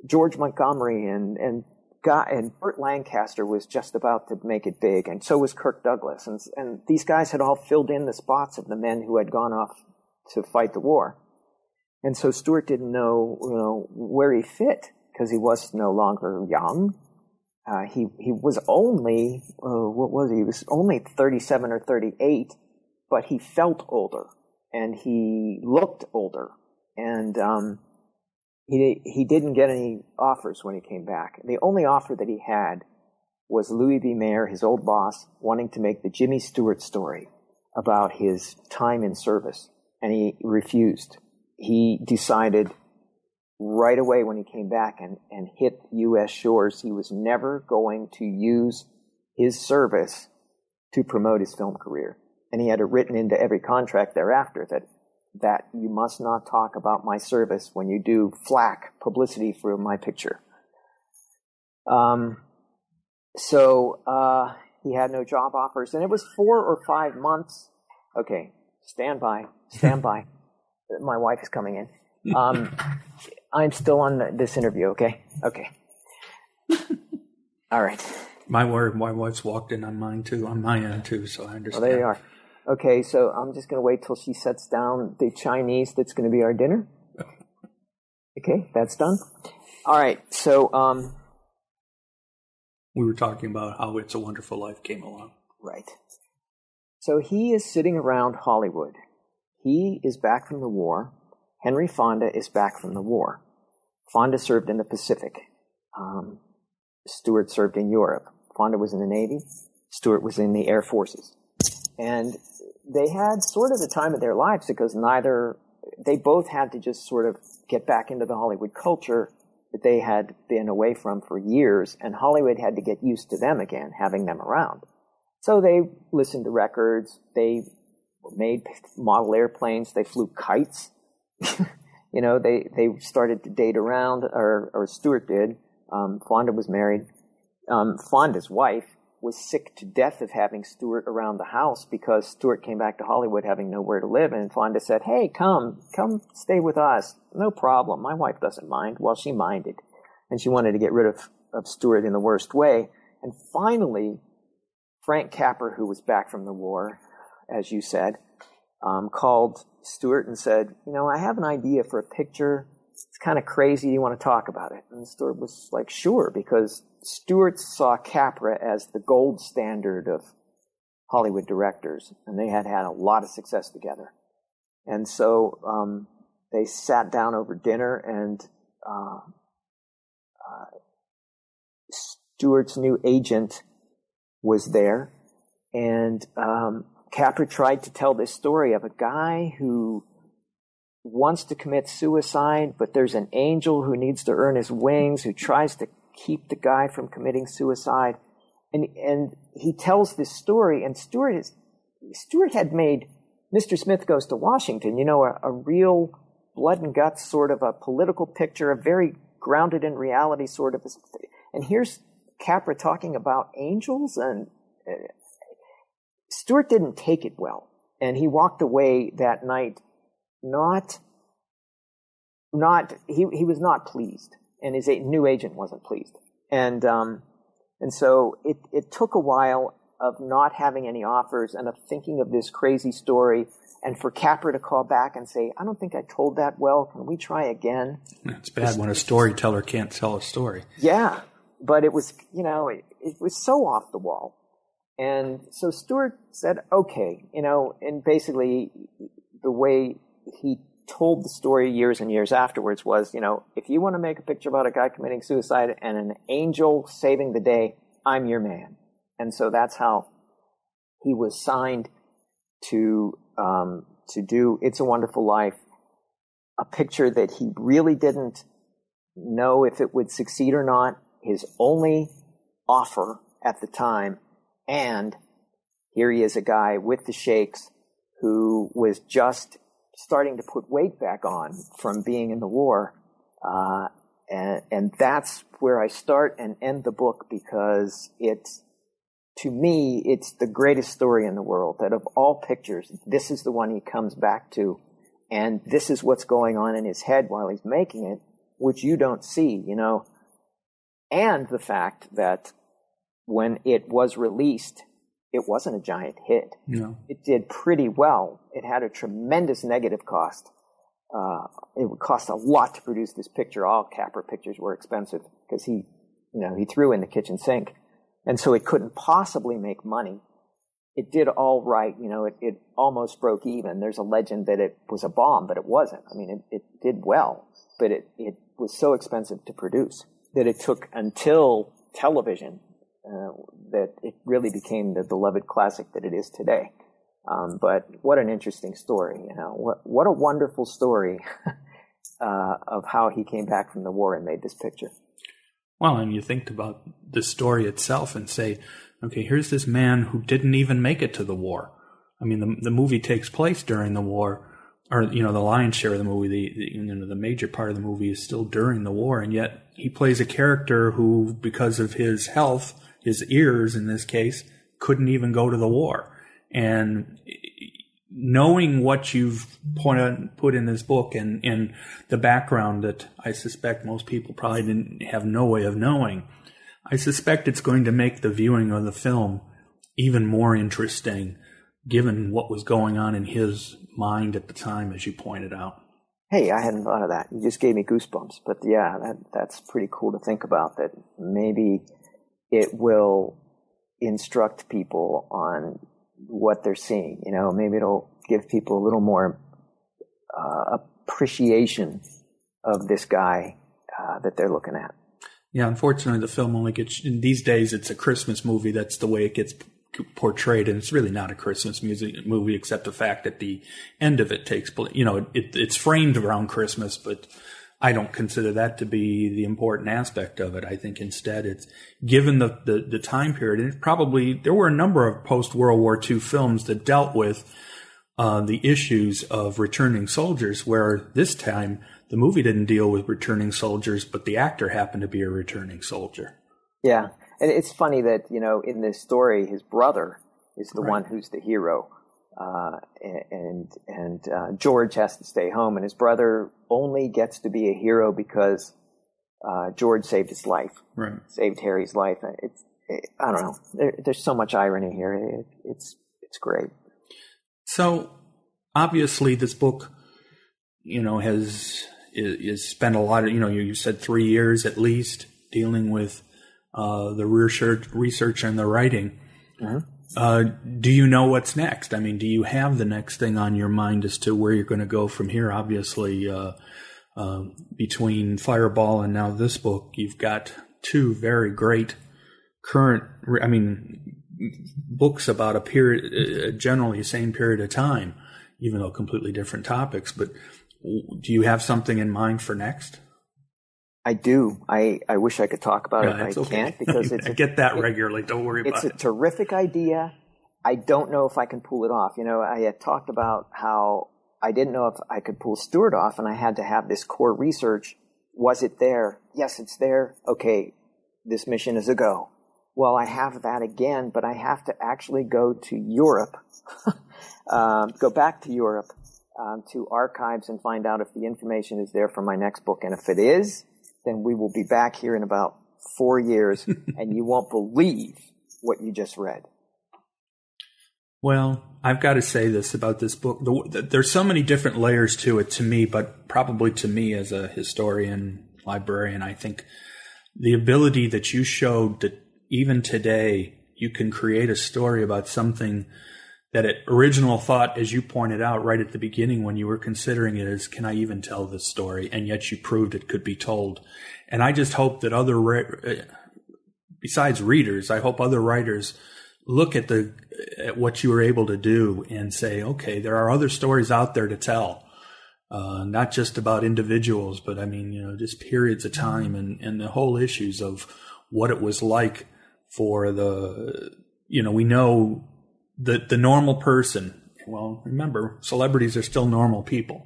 George Montgomery and, and and Burt Lancaster was just about to make it big, and so was Kirk Douglas, and and these guys had all filled in the spots of the men who had gone off to fight the war, and so Stewart didn't know you know where he fit because he was no longer young. Uh, he he was only uh, what was he? He was only thirty seven or thirty eight, but he felt older and he looked older, and um, he he didn't get any offers when he came back. The only offer that he had was Louis B. Mayer, his old boss, wanting to make the Jimmy Stewart story about his time in service, and he refused. He decided right away when he came back and, and hit U.S. shores, he was never going to use his service to promote his film career and he had it written into every contract thereafter that that you must not talk about my service when you do flack publicity for my picture. Um, so uh, he had no job offers, and it was four or five months. Okay, stand by, stand by. My wife is coming in. Um, I'm still on the, this interview. Okay, okay. All right. My word, my wife's walked in on mine too, on my end too, so I understand. Well, there you are. Okay, so I'm just going to wait till she sets down the Chinese that's going to be our dinner. Okay, that's done. All right, so um, we were talking about how It's a Wonderful Life came along. Right. So he is sitting around Hollywood. He is back from the war. Henry Fonda is back from the war. Fonda served in the Pacific. Um, Stewart served in Europe. Fonda was in the Navy. Stewart was in the Air Forces. And they had sort of the time of their lives because neither, they both had to just sort of get back into the Hollywood culture that they had been away from for years, and Hollywood had to get used to them again, having them around. So they listened to records, they made model airplanes, they flew kites. you know, they, they started to date around, or, or Stewart did. Um, Fonda was married. Um, Fonda's wife was sick to death of having Stewart around the house because Stewart came back to Hollywood having nowhere to live. And Fonda said, Hey, come, come stay with us. No problem. My wife doesn't mind. Well, she minded. And she wanted to get rid of, of Stewart in the worst way. And finally, Frank Capra, who was back from the war, as you said, um, called Stewart and said, "You know, I have an idea for a picture. It's kind of crazy. You want to talk about it?" And Stewart was like, "Sure," because Stewart saw Capra as the gold standard of Hollywood directors, and they had had a lot of success together. And so um, they sat down over dinner, and uh, uh, Stewart's new agent was there, and um, Capra tried to tell this story of a guy who wants to commit suicide, but there's an angel who needs to earn his wings, who tries to keep the guy from committing suicide. And, and he tells this story, and Stewart is, Stewart had made Mr. Smith Goes to Washington, you know, a, a real blood and guts sort of a political picture, a very grounded in reality sort of. And here's Capra talking about angels, and uh, Stewart didn't take it well, and he walked away that night not not he he was not pleased, and his new agent wasn't pleased, and um, and so it it took a while of not having any offers and of thinking of this crazy story and for Capra to call back and say, I don't think I told that well. Can we try again? It's bad when a storyteller can't tell a story. Yeah. But it was, you know, it, it was so off the wall. And so Stewart said, okay, you know, and basically the way he told the story years and years afterwards was, you know, if you want to make a picture about a guy committing suicide and an angel saving the day, I'm your man. And so that's how he was signed to um, to do "It's a Wonderful Life," a picture that he really didn't know if it would succeed or not. His only offer at the time, and here he is, a guy with the shakes who was just starting to put weight back on from being in the war. Uh, and, and that's where I start and end the book because it's, to me, it's the greatest story in the world that of all pictures, this is the one he comes back to. And this is what's going on in his head while he's making it, which you don't see, you know. And the fact that when it was released, it wasn't a giant hit. No. It did pretty well. It had a tremendous negative cost. Uh, it would cost a lot to produce this picture. All Capra pictures were expensive because he, you know, he threw in the kitchen sink. And so it couldn't possibly make money. It did all right. You know, it, it almost broke even. There's a legend that it was a bomb, but it wasn't. I mean, it, it did well, but it, it was so expensive to produce that it took until television uh, that it really became the beloved classic that it is today. Um, but what an interesting story, you know, what, what a wonderful story uh, of how he came back from the war and made this picture. Well, and you think about the story itself and say, okay, here's this man who didn't even make it to the war. I mean, the, the movie takes place during the war, or you know, the lion's share of the movie, the, the you know, the major part of the movie is still during the war, and yet he plays a character who, because of his health, his ears in this case, couldn't even go to the war. And knowing what you've put in this book and, in the background that I suspect most people probably didn't have no way of knowing, I suspect it's going to make the viewing of the film even more interesting given what was going on in his mind at the time, as you pointed out. Hey, I hadn't thought of that. You just gave me goosebumps. But yeah, that, that's pretty cool to think about that maybe it will instruct people on what they're seeing. You know, maybe it'll give people a little more uh, appreciation of this guy uh, that they're looking at. Yeah, unfortunately, the film only gets in these days. It's a Christmas movie. That's the way it gets portrayed, and it's really not a Christmas music movie, except the fact that the end of it takes place. You know, it, it's framed around Christmas, but I don't consider that to be the important aspect of it. I think instead it's given the, the, the time period, and probably there were a number of post World War II films that dealt with uh, the issues of returning soldiers, where this time the movie didn't deal with returning soldiers, but the actor happened to be a returning soldier. Yeah. And it's funny that, you know, in this story, his brother is the right. one who's the hero. Uh, and and uh, George has to stay home, and his brother only gets to be a hero because uh, George saved his life, right? Saved Harry's life. It's I don't know. There, there's so much irony here. It, it's it's great. So obviously, this book, you know, has is, spent a lot of you know you, you said three years at least dealing with uh, the research research and the writing. Mm-hmm. Uh, do you know what's next? I mean, do you have the next thing on your mind as to where you're going to go from here? Obviously, uh, uh, between Fireball and now this book, you've got two very great current, I mean, books about a period, uh, generally the same period of time, even though completely different topics. But do you have something in mind for next? I do. I, I wish I could talk about it. I okay. can't because it's. I get that it, regularly. Don't worry about it. It's a terrific idea. I don't know if I can pull it off. You know, I had talked about how I didn't know if I could pull Stewart off, and I had to have this core research. Was it there? Yes, it's there. Okay, this mission is a go. Well, I have that again, but I have to actually go to Europe, um, go back to Europe, um, to archives and find out if the information is there for my next book. And if it is, then we will be back here in about four years and you won't believe what you just read. Well, I've got to say this about this book. There's so many different layers to it to me, but probably to me as a historian, librarian, I think the ability that you showed that even today you can create a story about something that it original thought, as you pointed out right at the beginning when you were considering it, is can I even tell this story? And yet you proved it could be told. And I just hope that other, uh, besides readers, I hope other writers look at the at what you were able to do and say, okay, there are other stories out there to tell. Uh, not just about individuals, but I mean, you know, just periods of time and, and the whole issues of what it was like for the, you know, we know the the normal person. Well, remember, celebrities are still normal people,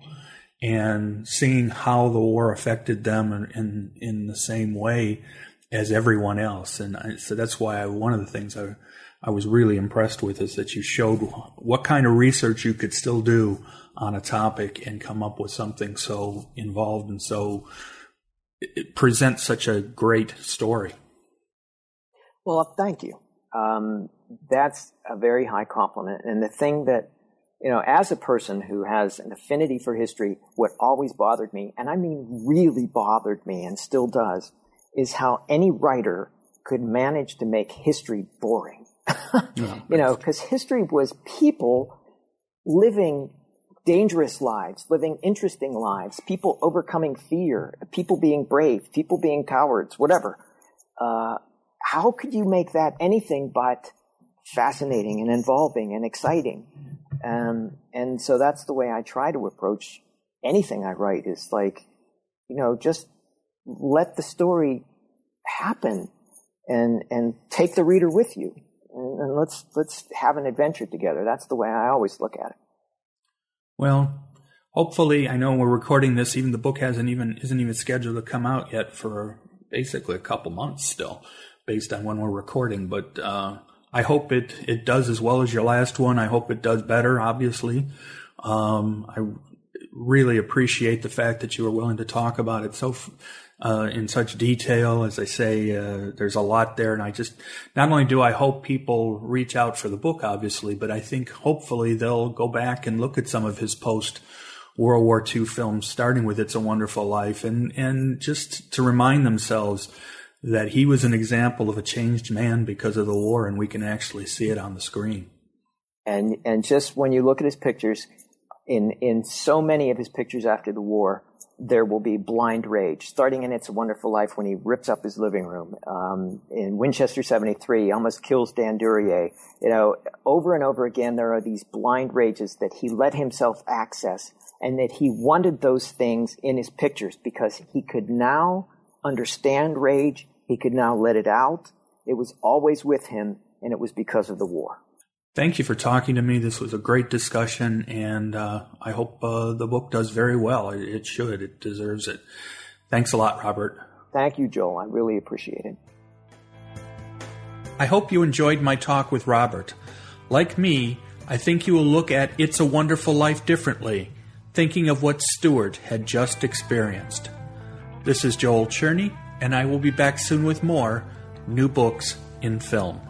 and seeing how the war affected them in in, in the same way as everyone else, and I, so that's why I, one of the things I I was really impressed with is that you showed what kind of research you could still do on a topic and come up with something so involved and so it presents such a great story. Well, thank you. Um, that's a very high compliment. And the thing that, you know, as a person who has an affinity for history, what always bothered me, and I mean really bothered me and still does, is how any writer could manage to make history boring. yeah. You know, because history was people living dangerous lives, living interesting lives, people overcoming fear, people being brave, people being cowards, whatever. Uh, how could you make that anything but fascinating and involving and exciting? Um, and so that's the way I try to approach anything I write is like, you know, just let the story happen and, and take the reader with you. And, and let's, let's have an adventure together. That's the way I always look at it. Well, hopefully, I know we're recording this. Even the book hasn't even isn't even scheduled to come out yet for basically a couple months still based on when we're recording. But uh, I hope it it does as well as your last one. I hope it does better. Obviously, um, I really appreciate the fact that you were willing to talk about it so uh, in such detail. As I say, uh, there's a lot there, and I just not only do I hope people reach out for the book, obviously, but I think hopefully they'll go back and look at some of his post. World War II films, starting with "It's a Wonderful Life," and and just to remind themselves that he was an example of a changed man because of the war, and we can actually see it on the screen. And and just when you look at his pictures, in in so many of his pictures after the war, there will be blind rage. Starting in It's a Wonderful Life when he rips up his living room. Um, in Winchester 73, he almost kills Dan Duryea. You know, over and over again, there are these blind rages that he let himself access and that he wanted those things in his pictures because he could now understand rage he could now let it out. It was always with him, and it was because of the war. Thank you for talking to me. This was a great discussion, and uh, I hope uh, the book does very well. It should. It deserves it. Thanks a lot, Robert. Thank you, Joel. I really appreciate it. I hope you enjoyed my talk with Robert. Like me, I think you will look at It's a Wonderful Life differently, thinking of what Stewart had just experienced. This is Joel Cherney and I will be back soon with more new books in film.